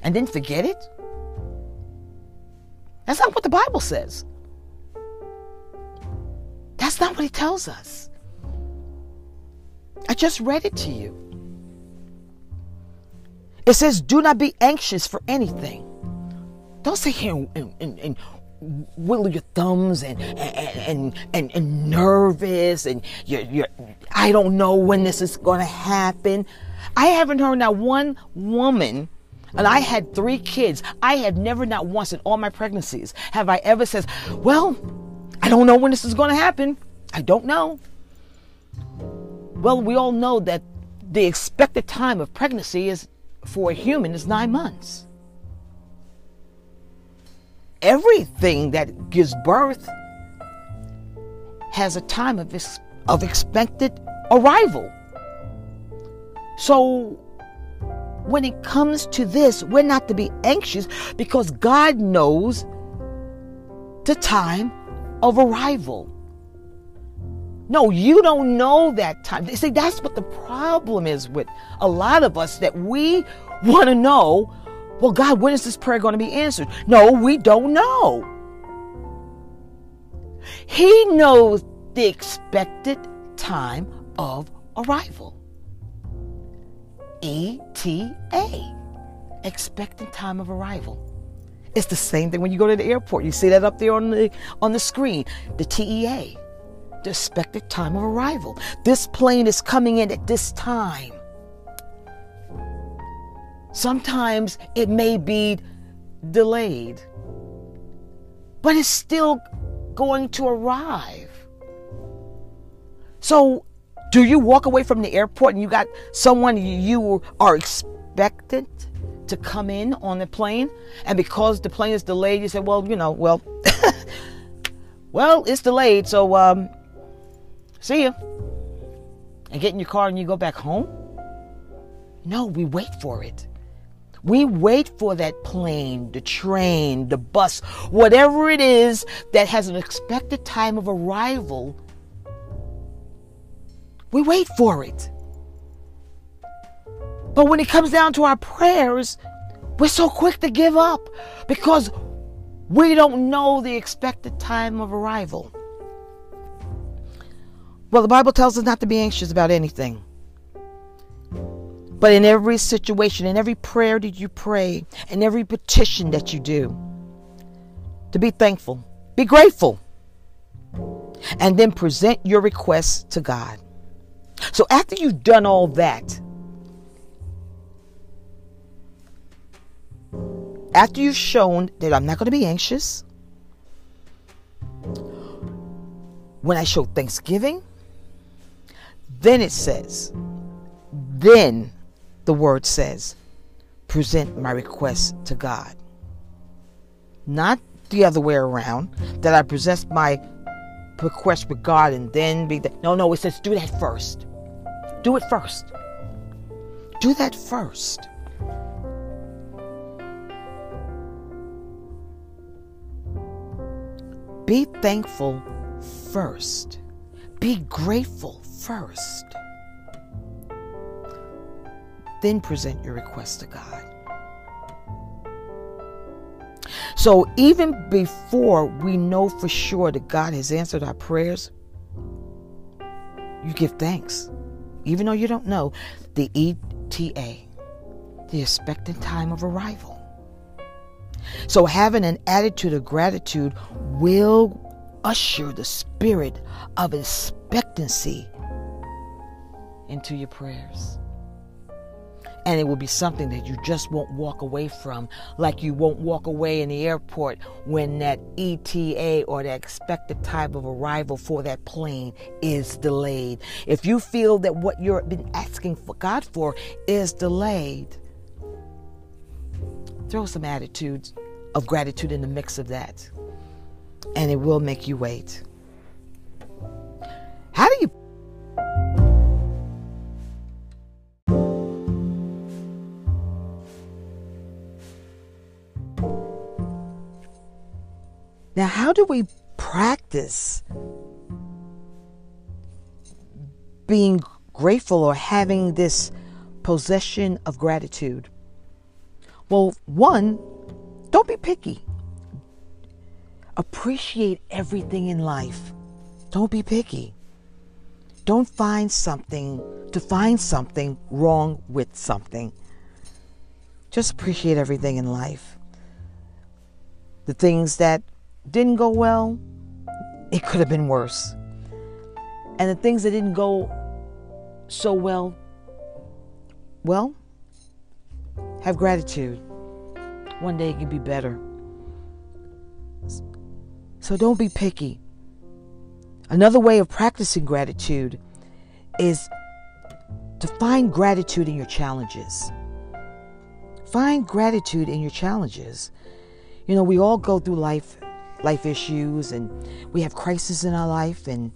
and then forget it? That's not what the Bible says. That's not what it tells us. I just read it to you. It says, Do not be anxious for anything. Don't sit here and, and, and wiggle your thumbs and and, and, and, nervous and you're, you're, I don't know when this is going to happen. I haven't heard not one woman and I had three kids. I have never, not once in all my pregnancies, have I ever said, Well, I don't know when this is going to happen. I don't know. Well, we all know that the expected time of pregnancy is for a human is nine months. Everything that gives birth has a time of, of expected arrival. So when it comes to this, we're not to be anxious because God knows the time of arrival. No, you don't know that time. See, that's what the problem is with a lot of us that we want to know, well, God, when is this prayer going to be answered? No, we don't know. He knows the expected time of arrival. ETA, expected time of arrival. It's the same thing when you go to the airport. You see that up there on the on the screen, the TEA, the expected time of arrival. This plane is coming in at this time. Sometimes it may be delayed, but it's still going to arrive. So do you walk away from the airport and you got someone you are expected to come in on the plane, and because the plane is delayed, you say, "Well, you know, well, well, it's delayed, so um, see you," and get in your car and you go back home? No, we wait for it. We wait for that plane, the train, the bus, whatever it is that has an expected time of arrival we wait for it. But when it comes down to our prayers, we're so quick to give up because we don't know the expected time of arrival. Well, the Bible tells us not to be anxious about anything. But in every situation, in every prayer that you pray, in every petition that you do, to be thankful, be grateful, and then present your requests to God. So after you've done all that, after you've shown that I'm not going to be anxious, when I show thanksgiving, then it says, then the word says, present my request to God. Not the other way around, that I present my request with God and then be the. No, no, it says do that first. Do it first. Do that first. Be thankful first. Be grateful first. Then present your request to God. So even before we know for sure that God has answered our prayers, you give thanks. Even though you don't know the ETA, the expected time of arrival. So, having an attitude of gratitude will usher the spirit of expectancy into your prayers. And it will be something that you just won't walk away from, like you won't walk away in the airport when that ETA or the expected time of arrival for that plane is delayed. If you feel that what you've been asking for God for is delayed, throw some attitudes of gratitude in the mix of that, and it will make you wait. How do you? Now, how do we practice being grateful or having this possession of gratitude? Well, one, don't be picky. Appreciate everything in life. Don't be picky. Don't find something to find something wrong with something. Just appreciate everything in life. The things that didn't go well, it could have been worse. And the things that didn't go so well, well, have gratitude. One day it can be better. So don't be picky. Another way of practicing gratitude is to find gratitude in your challenges. Find gratitude in your challenges. You know, we all go through life life issues and we have crises in our life and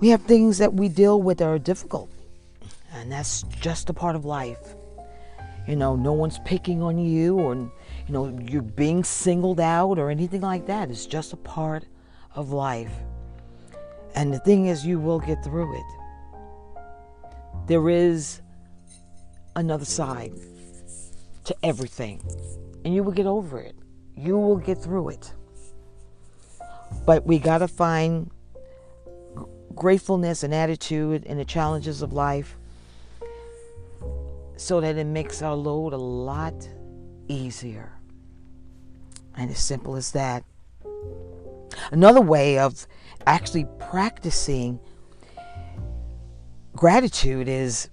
we have things that we deal with that are difficult. And that's just a part of life. You know, no one's picking on you or, you know, you're being singled out or anything like that. It's just a part of life. And the thing is, you will get through it. There is another side to everything, and you will get over it. You will get through it. But we got to find gratefulness and attitude in the challenges of life so that it makes our load a lot easier. And as simple as that. Another way of actually practicing gratitude is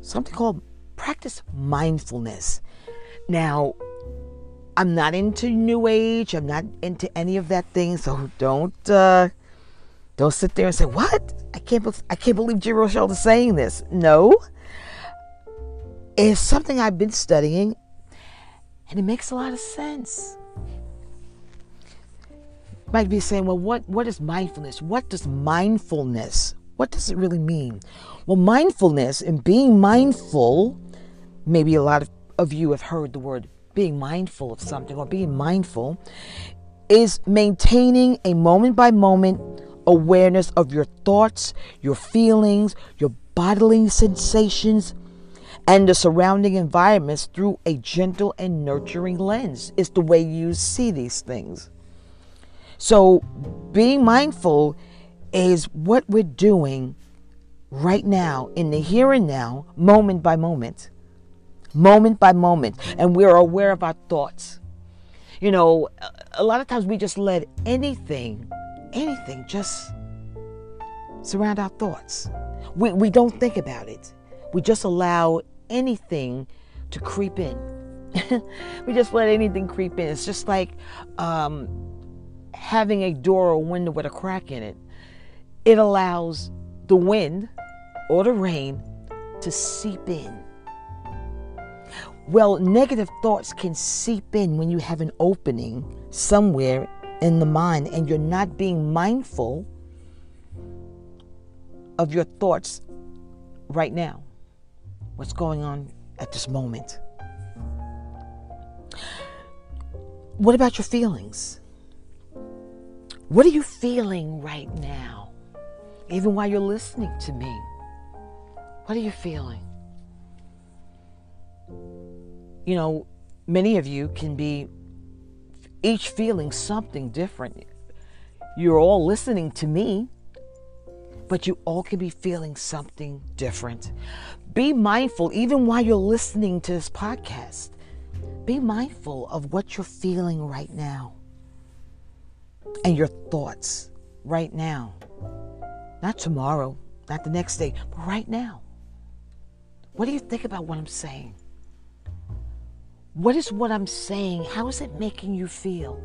something called practice mindfulness. Now, I'm not into new age. I'm not into any of that thing. So don't uh, don't sit there and say, "What? I can't. Be- I can't believe J. Rochelle is saying this." No, it's something I've been studying and it makes a lot of sense. You might be saying, well, what, what is mindfulness? What does mindfulness, what does it really mean? Well, mindfulness and being mindful, maybe a lot of, of you have heard the word being mindful of something or being mindful, is maintaining a moment by moment awareness of your thoughts, your feelings, your bodily sensations, and the surrounding environments through a gentle and nurturing lens. It's the way you see these things. So, being mindful is what we're doing right now, in the here and now, moment by moment. Moment by moment. And we're aware of our thoughts. You know, a lot of times we just let anything, anything just surround our thoughts. We, we don't think about it. We just allow anything to creep in. we just let anything creep in. It's just like um, having a door or window with a crack in it. It allows the wind or the rain to seep in. Well, negative thoughts can seep in when you have an opening somewhere in the mind and you're not being mindful of your thoughts right now. What's going on at this moment? What about your feelings? What are you feeling right now? Even while you're listening to me. What are you feeling? You know, many of you can be each feeling something different. You're all listening to me, but you all can be feeling something different. Be mindful, even while you're listening to this podcast, be mindful of what you're feeling right now and your thoughts right now. Not tomorrow, not the next day, but right now. What do you think about what I'm saying? What is what I'm saying? How is it making you feel?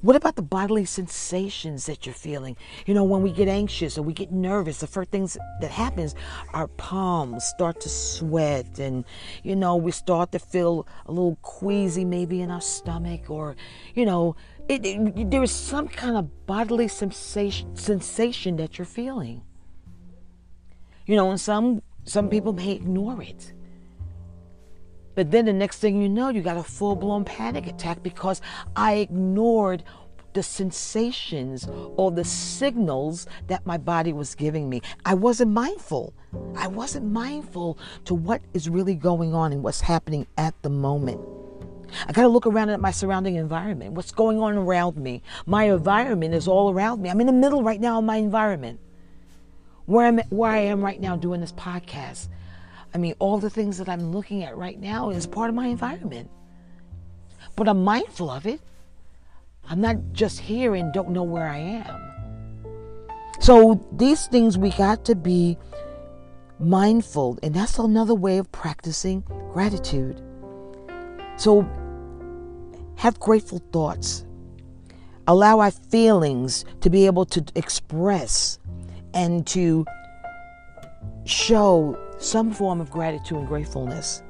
What about the bodily sensations that you're feeling? You know, when we get anxious or we get nervous, the first things that happens, our palms start to sweat, and you know, we start to feel a little queasy, maybe in our stomach, or you know, it, it, there is some kind of bodily sensation sensation that you're feeling. You know, and some some people may ignore it. But then the next thing you know, you got a full blown panic attack because I ignored the sensations or the signals that my body was giving me. I wasn't mindful. I wasn't mindful to what is really going on and what's happening at the moment. I got to look around at my surrounding environment. What's going on around me? My environment is all around me. I'm in the middle right now of my environment where I'm where I am right now doing this podcast. I mean, all the things that I'm looking at right now is part of my environment. But I'm mindful of it. I'm not just here and don't know where I am. So these things we got to be mindful, and that's another way of practicing gratitude. So have grateful thoughts. Allow our feelings to be able to express and to show some form of gratitude and gratefulness.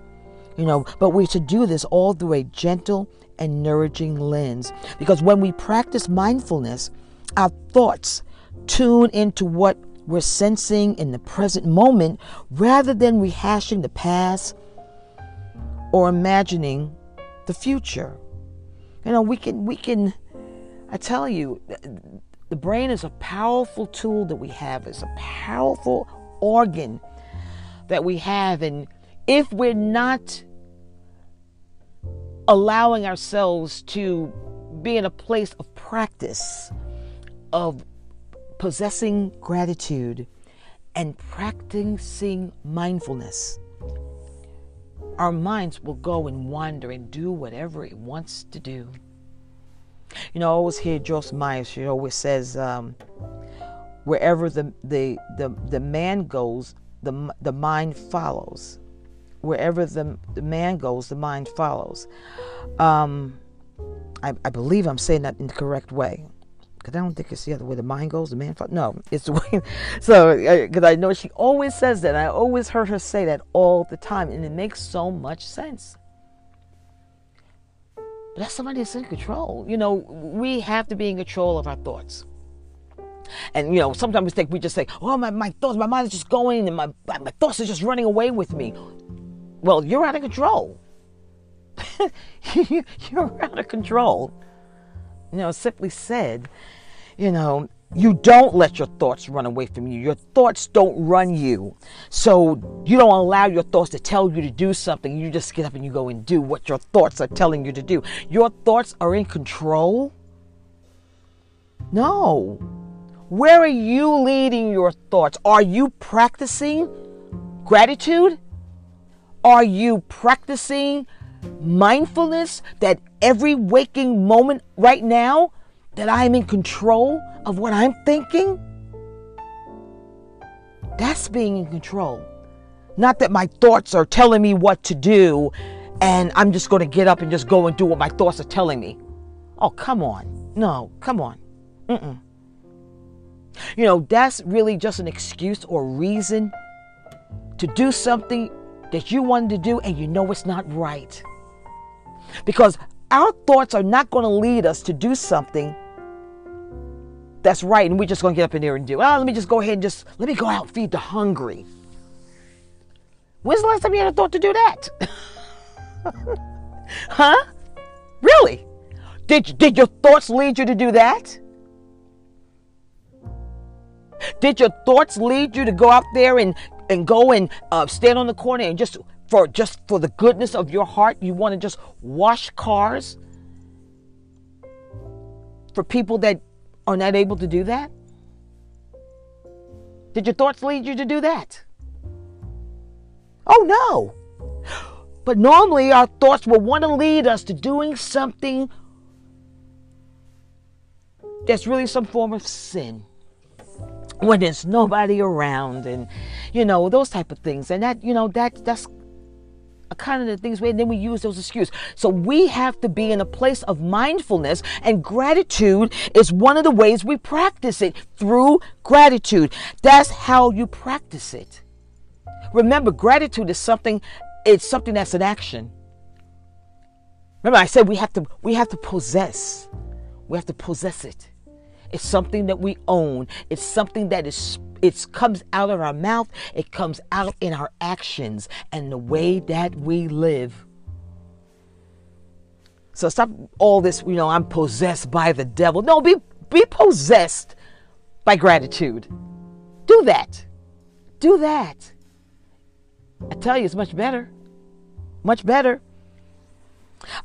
You know, but we're to do this all through a gentle and nourishing lens. Because when we practice mindfulness, our thoughts tune into what we're sensing in the present moment rather than rehashing the past or imagining the future. You know, we can we can I tell you the brain is a powerful tool that we have. It's a powerful organ that we have. And if we're not allowing ourselves to be in a place of practice, of possessing gratitude, and practicing mindfulness, our minds will go and wander and do whatever it wants to do. You know, I always hear Joyce Meyer, she always says, um, wherever the, the, the, the man goes, the, the mind follows. Wherever the, the man goes, the mind follows. Um, I, I believe I'm saying that in the correct way. Because I don't think it's the other way. The mind goes, the man follows. No, it's the way. So, because I know she always says that. I always heard her say that all the time. And it makes so much sense. But that's somebody that's in control. You know, we have to be in control of our thoughts. And you know, sometimes we think we just say, "Oh, my, my thoughts, my mind is just going, and my my thoughts are just running away with me." Well, you're out of control. you're out of control. You know, simply said, you know, you don't let your thoughts run away from you. Your thoughts don't run you. So you don't allow your thoughts to tell you to do something. You just get up and you go and do what your thoughts are telling you to do. Your thoughts are in control. No. Where are you leading your thoughts? Are you practicing gratitude? Are you practicing mindfulness that every waking moment right now that I'm in control of what I'm thinking? That's being in control. Not that my thoughts are telling me what to do and I'm just going to get up and just go and do what my thoughts are telling me. Oh, come on. No, come on. Mm-mm. You know, that's really just an excuse or reason to do something that you wanted to do and you know it's not right. Because our thoughts are not going to lead us to do something that's right and we're just going to get up in there and do. Oh, let me just go ahead and just let me go out and feed the hungry. When's the last time you had a thought to do that? huh? Really? Did, did your thoughts lead you to do that? Did your thoughts lead you to go out there and, and go and uh, stand on the corner and just for just for the goodness of your heart, you want to just wash cars for people that are not able to do that? Did your thoughts lead you to do that? Oh no. But normally our thoughts will want to lead us to doing something that's really some form of sin when there's nobody around and you know those type of things. And that you know that that's a kind of the things where then we use those excuses. So we have to be in a place of mindfulness and gratitude is one of the ways we practice it through gratitude. That's how you practice it. Remember gratitude is something it's something that's an action. Remember i said we have to we have to possess. We have to possess it it's something that we own. It's something that is it comes out of our mouth, it comes out in our actions and the way that we live. So stop all this, you know, I'm possessed by the devil. No, be be possessed by gratitude. Do that. Do that. I tell you, it's much better. Much better.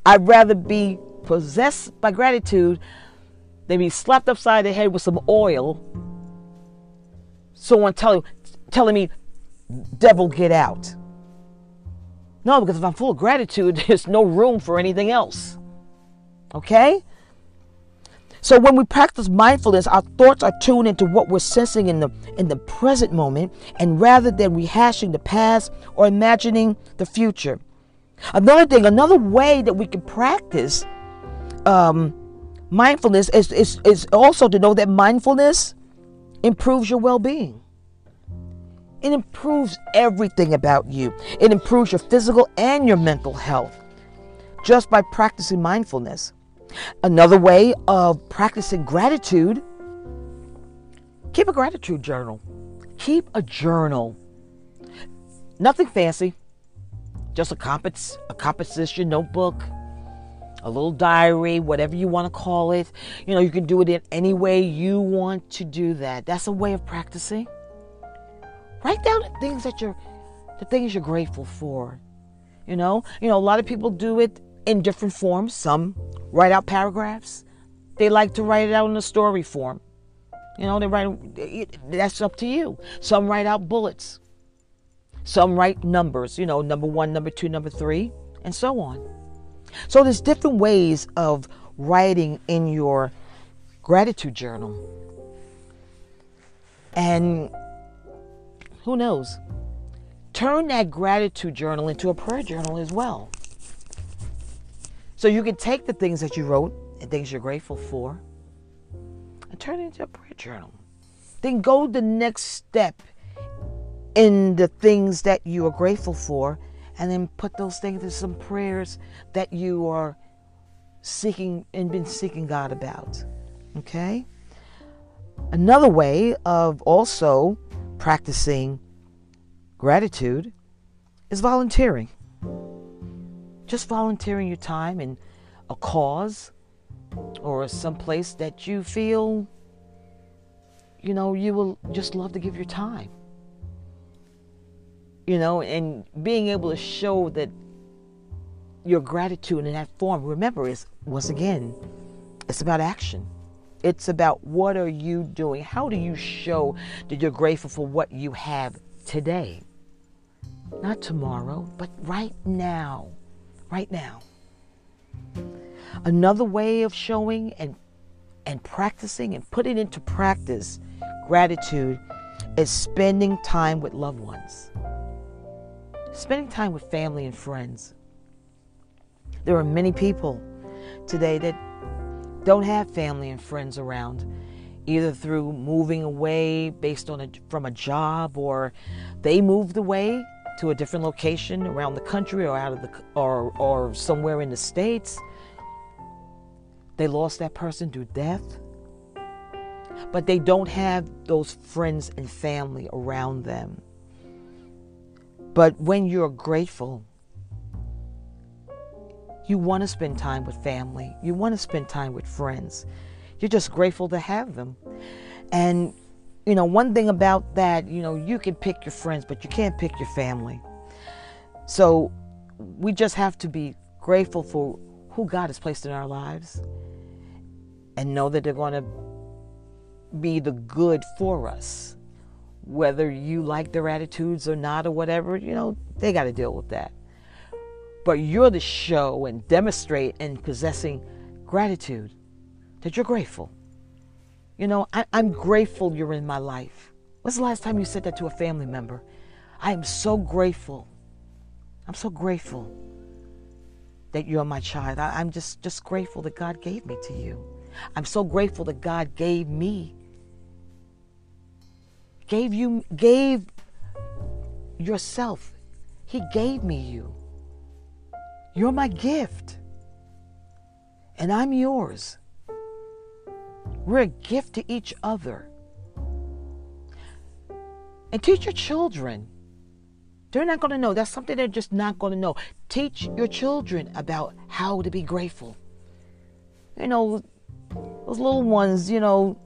I'd rather be possessed by gratitude they be slapped upside the head with some oil. Someone telling telling me, devil, get out. No, because if I'm full of gratitude, there's no room for anything else. Okay? So when we practice mindfulness, our thoughts are tuned into what we're sensing in the in the present moment, and rather than rehashing the past or imagining the future. Another thing, another way that we can practice um, mindfulness is, is, is also to know that mindfulness improves your well being. It improves everything about you. It improves your physical and your mental health just by practicing mindfulness. Another way of practicing gratitude keep a gratitude journal. Keep a journal. Nothing fancy, just a, compos- a composition notebook a little diary, whatever you want to call it. You know, you can do it in any way you want to do that. That's a way of practicing. Write down the things that you're the things you're grateful for. You know, you know, a lot of people do it in different forms. Some write out paragraphs. They like to write it out in a story form. You know, they write that's up to you. Some write out bullets. Some write numbers, you know, number 1, number 2, number 3, and so on. So there's different ways of writing in your gratitude journal. And who knows? Turn that gratitude journal into a prayer journal as well. So you can take the things that you wrote and things you're grateful for and turn it into a prayer journal. Then go the next step in the things that you are grateful for and then put those things in some prayers that you are seeking and been seeking God about. Okay? Another way of also practicing gratitude is volunteering. Just volunteering your time in a cause or some place that you feel you know, you will just love to give your time. You know, and being able to show that your gratitude in that form, remember, is once again, it's about action. It's about what are you doing? How do you show that you're grateful for what you have today? Not tomorrow, but right now. Right now. Another way of showing and and practicing and putting into practice gratitude is spending time with loved ones. Spending time with family and friends. There are many people today that don't have family and friends around, either through moving away based on a, from a job or they moved away to a different location around the country or out of the or or somewhere in the states. They lost that person through death. But they don't have those friends and family around them. But when you're grateful, you want to spend time with family. You want to spend time with friends. You're just grateful to have them. And, you know, one thing about that, you know, you can pick your friends, but you can't pick your family. So we just have to be grateful for who God has placed in our lives and know that they're going to be the good for us. Whether you like their attitudes or not, or whatever, you know, they got to deal with that but you're the show and demonstrate in possessing gratitude that you're grateful. You know, I, am grateful you're in my life. When's the last time you said that to a family member? I am so grateful. I'm so grateful that you're my child. I, I'm just, just grateful that God gave me to you. I'm so grateful that God gave me, gave you, gave yourself. He gave me you. You're my gift. And I'm yours. We're a gift to each other. And teach your children. They're not going to know. That's something they're just not going to know. Teach your children about how to be grateful. You know, those little ones, you know,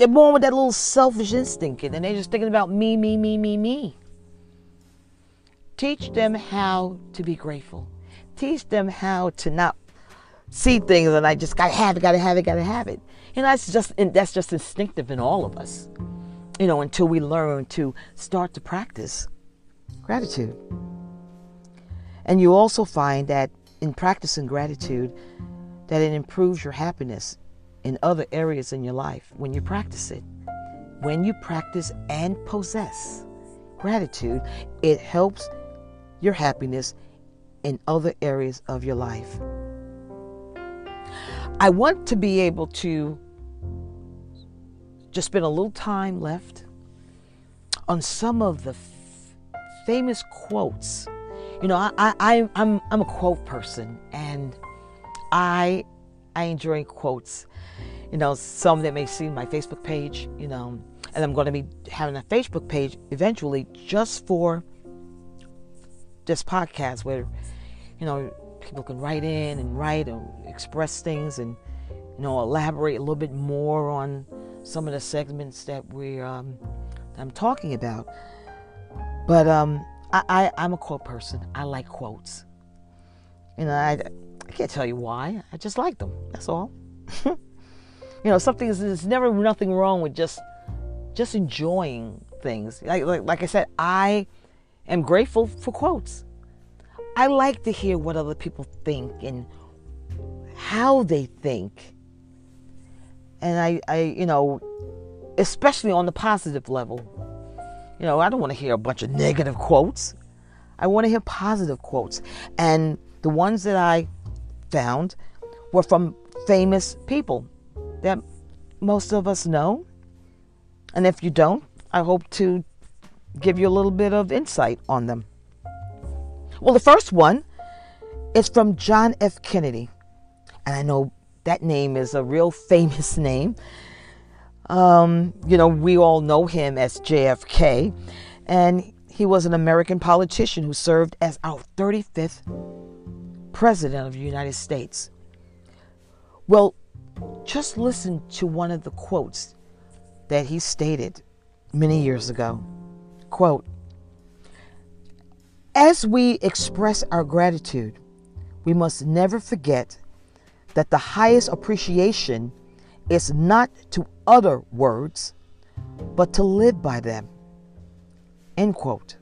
they're born with that little selfish instinct and they're just thinking about me, me, me, me, me. Teach them how to be grateful. Teach them how to not see things and I just gotta have it, gotta have it, gotta have it. And that's just and that's just instinctive in all of us. You know, until we learn to start to practice gratitude. And you also find that in practicing gratitude, that it improves your happiness in other areas in your life when you practice it. When you practice and possess gratitude, it helps your happiness in other areas of your life. I want to be able to just spend a little time left on some of the f- famous quotes. You know, I, I, I'm, I'm a quote person, and I, I enjoy quotes. You know, some that may see my Facebook page. You know, and I'm going to be having a Facebook page eventually just for this podcast where, you know, people can write in and write and express things and, you know, elaborate a little bit more on some of the segments that we um, I'm talking about. But um, I, I, I'm a quote person. I like quotes. You know, I, I can't tell you why. I just like them. That's all. you know, something is never nothing wrong with just just enjoying things. Like, like like I said, I am grateful for quotes. I like to hear what other people think and how they think. And I, I, you know, especially on the positive level. You know, I don't want to hear a bunch of negative quotes. I want to hear positive quotes. And the ones that I found were from famous people that most of us know. And if you don't, I hope to give you a little bit of insight on them. Well, the first one is from John F. Kennedy. And I know that name is a real famous name. Um, you know, we all know him as JFK. And he was an American politician who served as our 35th president of the United States. Well, just listen to one of the quotes that he stated many years ago. Quote, as we express our gratitude, we must never forget that the highest appreciation is not to utter words, but to live by them. End quote.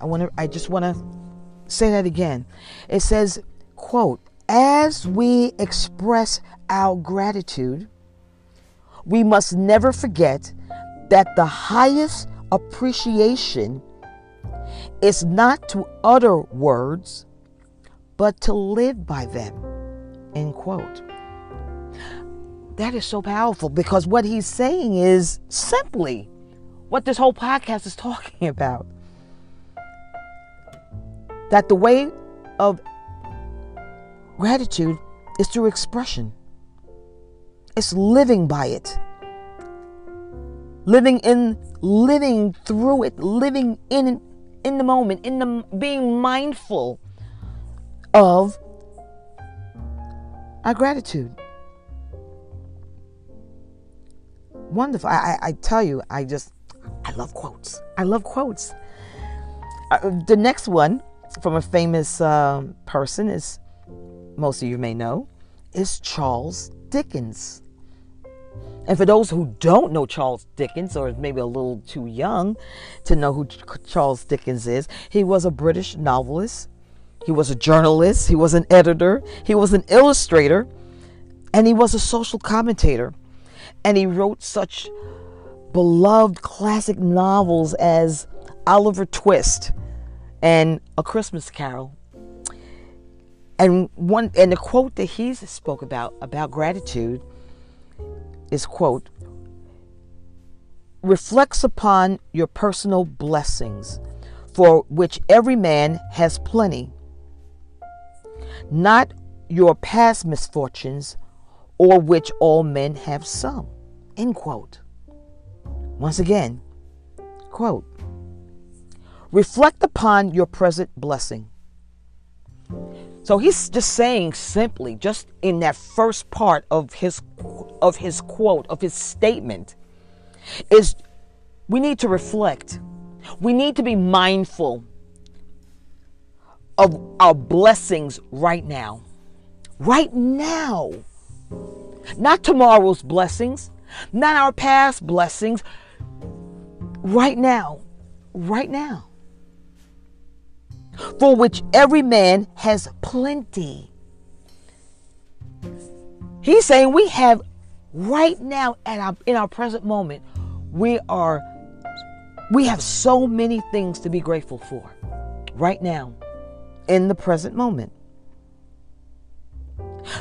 I want to I just want to say that again. It says, quote, as we express our gratitude, we must never forget that the highest appreciation is not to utter words, but to live by them. End quote. That is so powerful because what he's saying is simply what this whole podcast is talking about. That the way of gratitude is through expression, it's living by it. Living in living through it, living in in the moment, in the being mindful of our gratitude. Wonderful. I, I, I tell you, I just, I love quotes. I love quotes. Uh, the next one from a famous uh, person is, most of you may know, is Charles Dickens. And for those who don't know Charles Dickens, or maybe a little too young to know who Charles Dickens is, he was a British novelist, he was a journalist, he was an editor, he was an illustrator, and he was a social commentator. And he wrote such beloved classic novels as Oliver Twist and A Christmas Carol. And one and the quote that he spoke about about gratitude is quote reflects upon your personal blessings for which every man has plenty. Not your past misfortunes or which all men have some. End quote. Once again quote reflect upon your present blessing so he's just saying simply, just in that first part of his of his quote, of his statement, is we need to reflect. We need to be mindful of our blessings right now. Right now. Not tomorrow's blessings, not our past blessings. Right now. Right now for which every man has plenty. He's saying we have right now at our in our present moment, we are we have so many things to be grateful for right now in the present moment.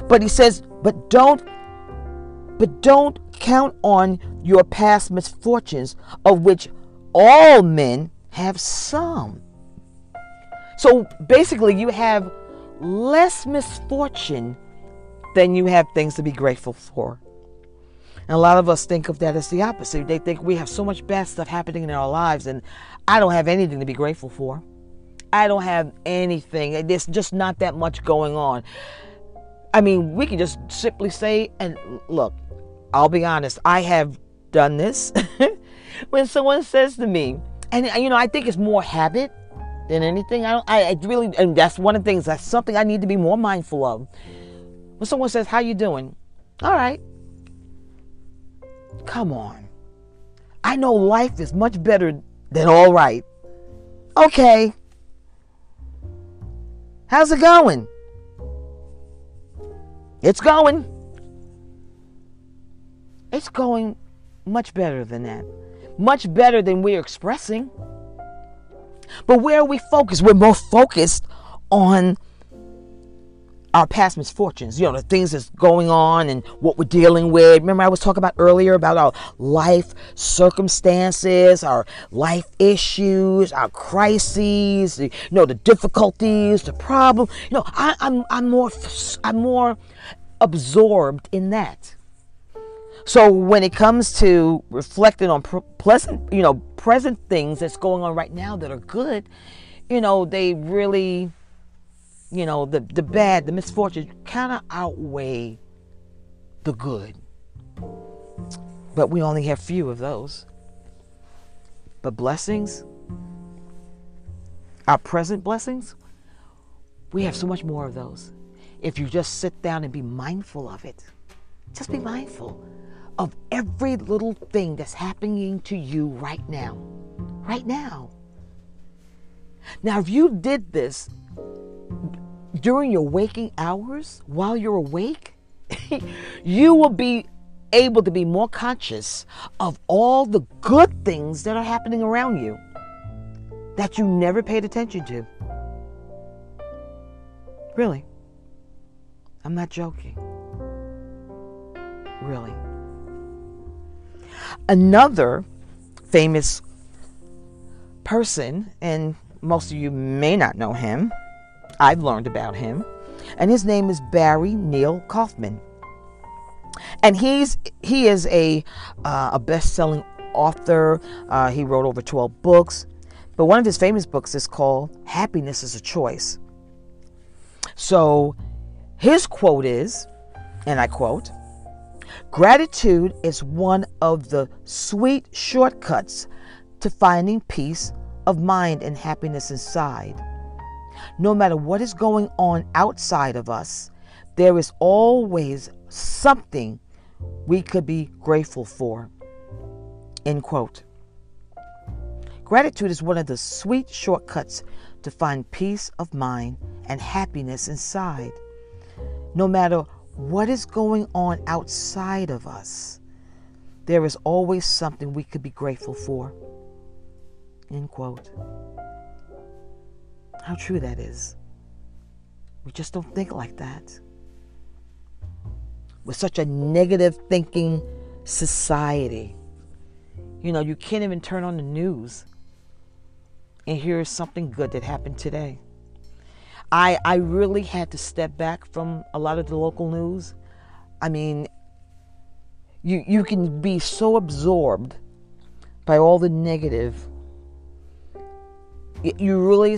But he says, but don't but don't count on your past misfortunes of which all men have some. So basically, you have less misfortune than you have things to be grateful for. And a lot of us think of that as the opposite. They think we have so much bad stuff happening in our lives, and I don't have anything to be grateful for. I don't have anything. There's just not that much going on. I mean, we can just simply say, and look, I'll be honest, I have done this. when someone says to me, and you know, I think it's more habit than anything. I don't. I, I, really, and that's one of the things. That's something I need to be more mindful of. When someone says, "How you doing?" All right. Come on. I know life is much better than all right. Okay. How's it going? It's going. It's going much better than that. Much better than we're expressing. But where are we focused? We're more focused on our past misfortunes, you know, the things that's going on and what we're dealing with. Remember, I was talking about earlier about our life circumstances, our life issues, our crises, you know, the difficulties, the problem. You know, I, I'm I'm more I'm more absorbed in that. So when it comes to reflecting on pleasant, you know, present things that's going on right now that are good, you know, they really, you know, the the bad, the misfortune kind of outweigh the good. But we only have few of those. But blessings, our present blessings, we have so much more of those. If you just sit down and be mindful of it, just be mindful of every little thing that's happening to you right now. Right now. Now, if you did this during your waking hours while you're awake, you will be able to be more conscious of all the good things that are happening around you that you never paid attention to. Really. I'm not joking. Really. Another famous person, and most of you may not know him, I've learned about him, and his name is Barry Neil Kaufman. And he's he is a uh, a best-selling author. Uh, he wrote over 12 books, but one of his famous books is called "Happiness Is a Choice." So, his quote is, and I quote. Gratitude is one of the sweet shortcuts to finding peace of mind and happiness inside. No matter what is going on outside of us, there is always something we could be grateful for. End quote. Gratitude is one of the sweet shortcuts to find peace of mind and happiness inside. No matter what is going on outside of us, there is always something we could be grateful for. End quote. How true that is. We just don't think like that. We're such a negative thinking society. You know, you can't even turn on the news and hear something good that happened today. I, I really had to step back from a lot of the local news. I mean, you, you can be so absorbed by all the negative. You really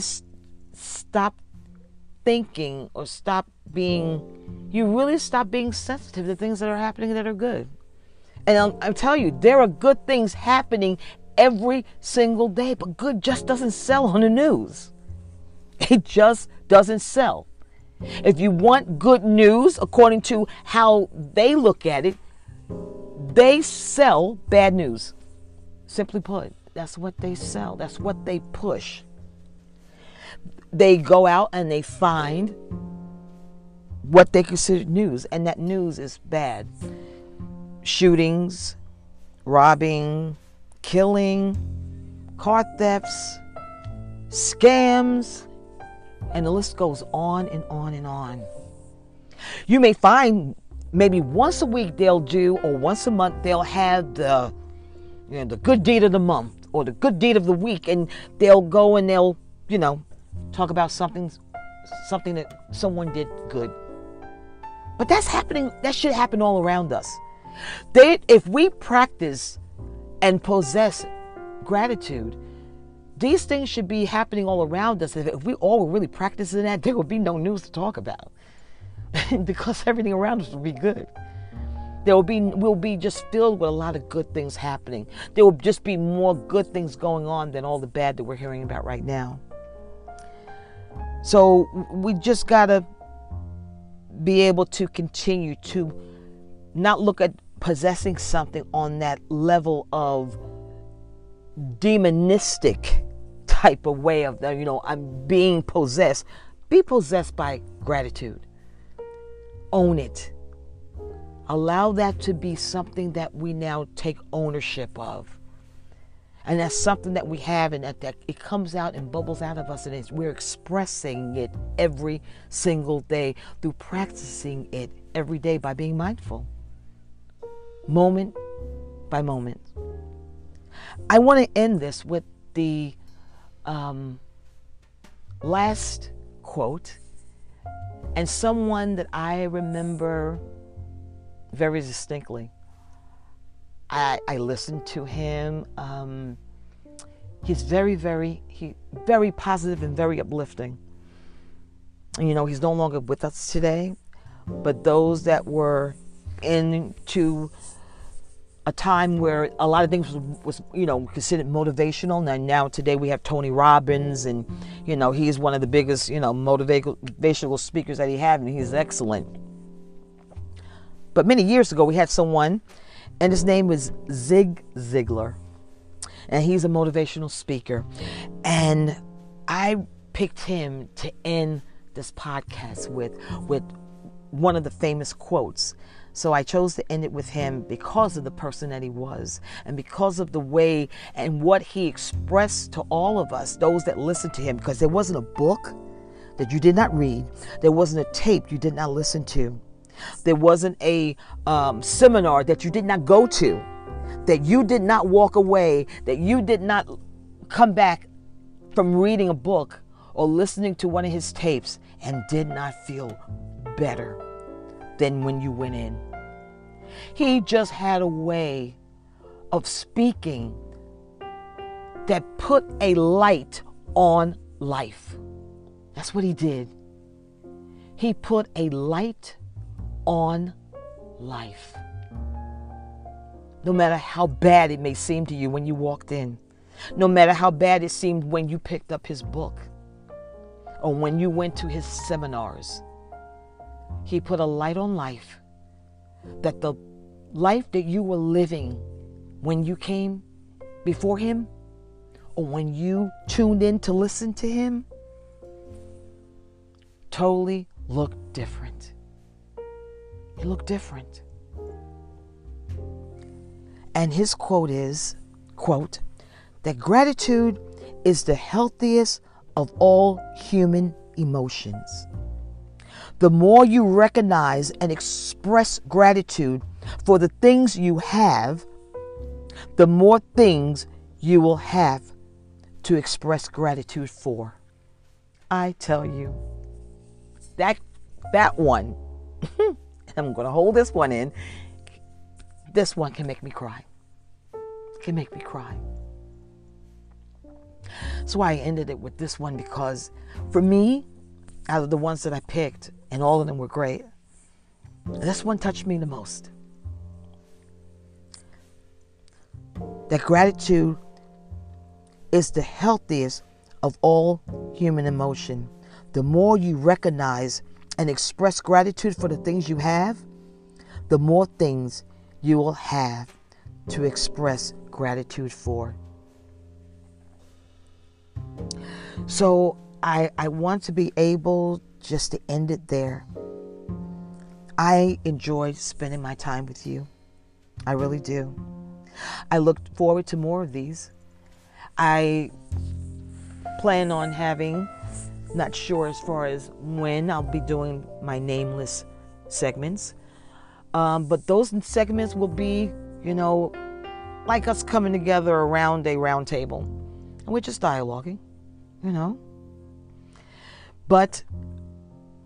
stop thinking or stop being, you really stop being sensitive to things that are happening that are good. And I'll, I'll tell you, there are good things happening every single day, but good just doesn't sell on the news. It just doesn't sell. If you want good news, according to how they look at it, they sell bad news. Simply put, that's what they sell, that's what they push. They go out and they find what they consider news, and that news is bad. Shootings, robbing, killing, car thefts, scams, and the list goes on and on and on. You may find maybe once a week they'll do, or once a month they'll have the, you know, the good deed of the month or the good deed of the week, and they'll go and they'll, you know, talk about something, something that someone did good. But that's happening. That should happen all around us. They, if we practice and possess gratitude, these things should be happening all around us. If we all were really practicing that, there would be no news to talk about because everything around us would be good. There will be we'll be just filled with a lot of good things happening. There will just be more good things going on than all the bad that we're hearing about right now. So we just gotta be able to continue to not look at possessing something on that level of demonistic type of way of uh, you know I'm being possessed. Be possessed by gratitude. Own it. Allow that to be something that we now take ownership of. And that's something that we have, and that, that it comes out and bubbles out of us, and we're expressing it every single day through practicing it every day by being mindful, moment by moment. I want to end this with the um, last quote, and someone that I remember very distinctly. I, I listened to him. Um, he's very, very, he very positive and very uplifting. You know, he's no longer with us today, but those that were into a time where a lot of things was, was, you know considered motivational. And now today we have tony robbins and you know he's one of the biggest you know motivational speakers that he had and he's excellent. But many years ago we had someone and his name was zig ziglar. And he's a motivational speaker. And i picked him to end this podcast with with one of the famous quotes so I chose to end it with him because of the person that he was and because of the way and what he expressed to all of us, those that listened to him, because there wasn't a book that you did not read, there wasn't a tape you did not listen to, there wasn't a um, seminar that you did not go to, that you did not walk away, that you did not come back from reading a book or listening to one of his tapes and did not feel better than when you went in. He just had a way of speaking that put a light on life. That's what he did. He put a light on life. No matter how bad it may seem to you when you walked in, no matter how bad it seemed when you picked up his book or when you went to his seminars, he put a light on life that the life that you were living when you came before Him or when you tuned in to listen to Him totally looked different. It looked different. And his quote is, quote, that gratitude is the healthiest of all human emotions. The more you recognize and express gratitude for the things you have, the more things you will have to express gratitude for. I tell you, that that one, I'm going to hold this one in. This one can make me cry. Can make me cry. So I ended it with this one because for me, out of the ones that I picked, and all of them were great, this one touched me the most. That gratitude is the healthiest of all human emotion. The more you recognize and express gratitude for the things you have, the more things you will have to express gratitude for. So I, I want to be able just to end it there. I enjoyed spending my time with you. I really do. I look forward to more of these. I plan on having, not sure as far as when I'll be doing my nameless segments, um, but those segments will be, you know, like us coming together around a round table. And we're just dialoguing, you know. But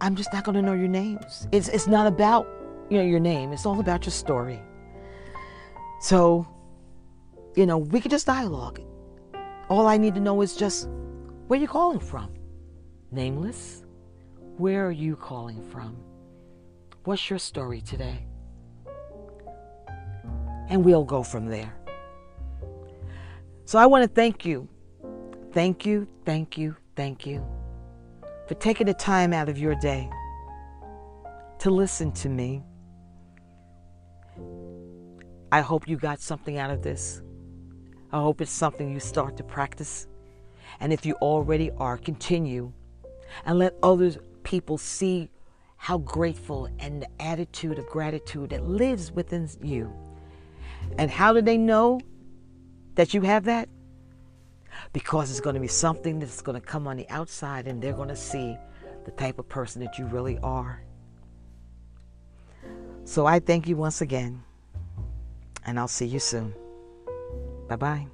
I'm just not going to know your names. It's, it's not about you know your name. It's all about your story. So, you know, we could just dialogue. All I need to know is just where you calling from. Nameless. Where are you calling from? What's your story today? And we'll go from there. So I want to thank you. Thank you, thank you, thank you for taking the time out of your day to listen to me. I hope you got something out of this. I hope it's something you start to practice. And if you already are, continue and let other people see how grateful and the attitude of gratitude that lives within you. And how do they know that you have that? Because it's going to be something that's going to come on the outside and they're going to see the type of person that you really are. So I thank you once again, and I'll see you soon. Bye bye.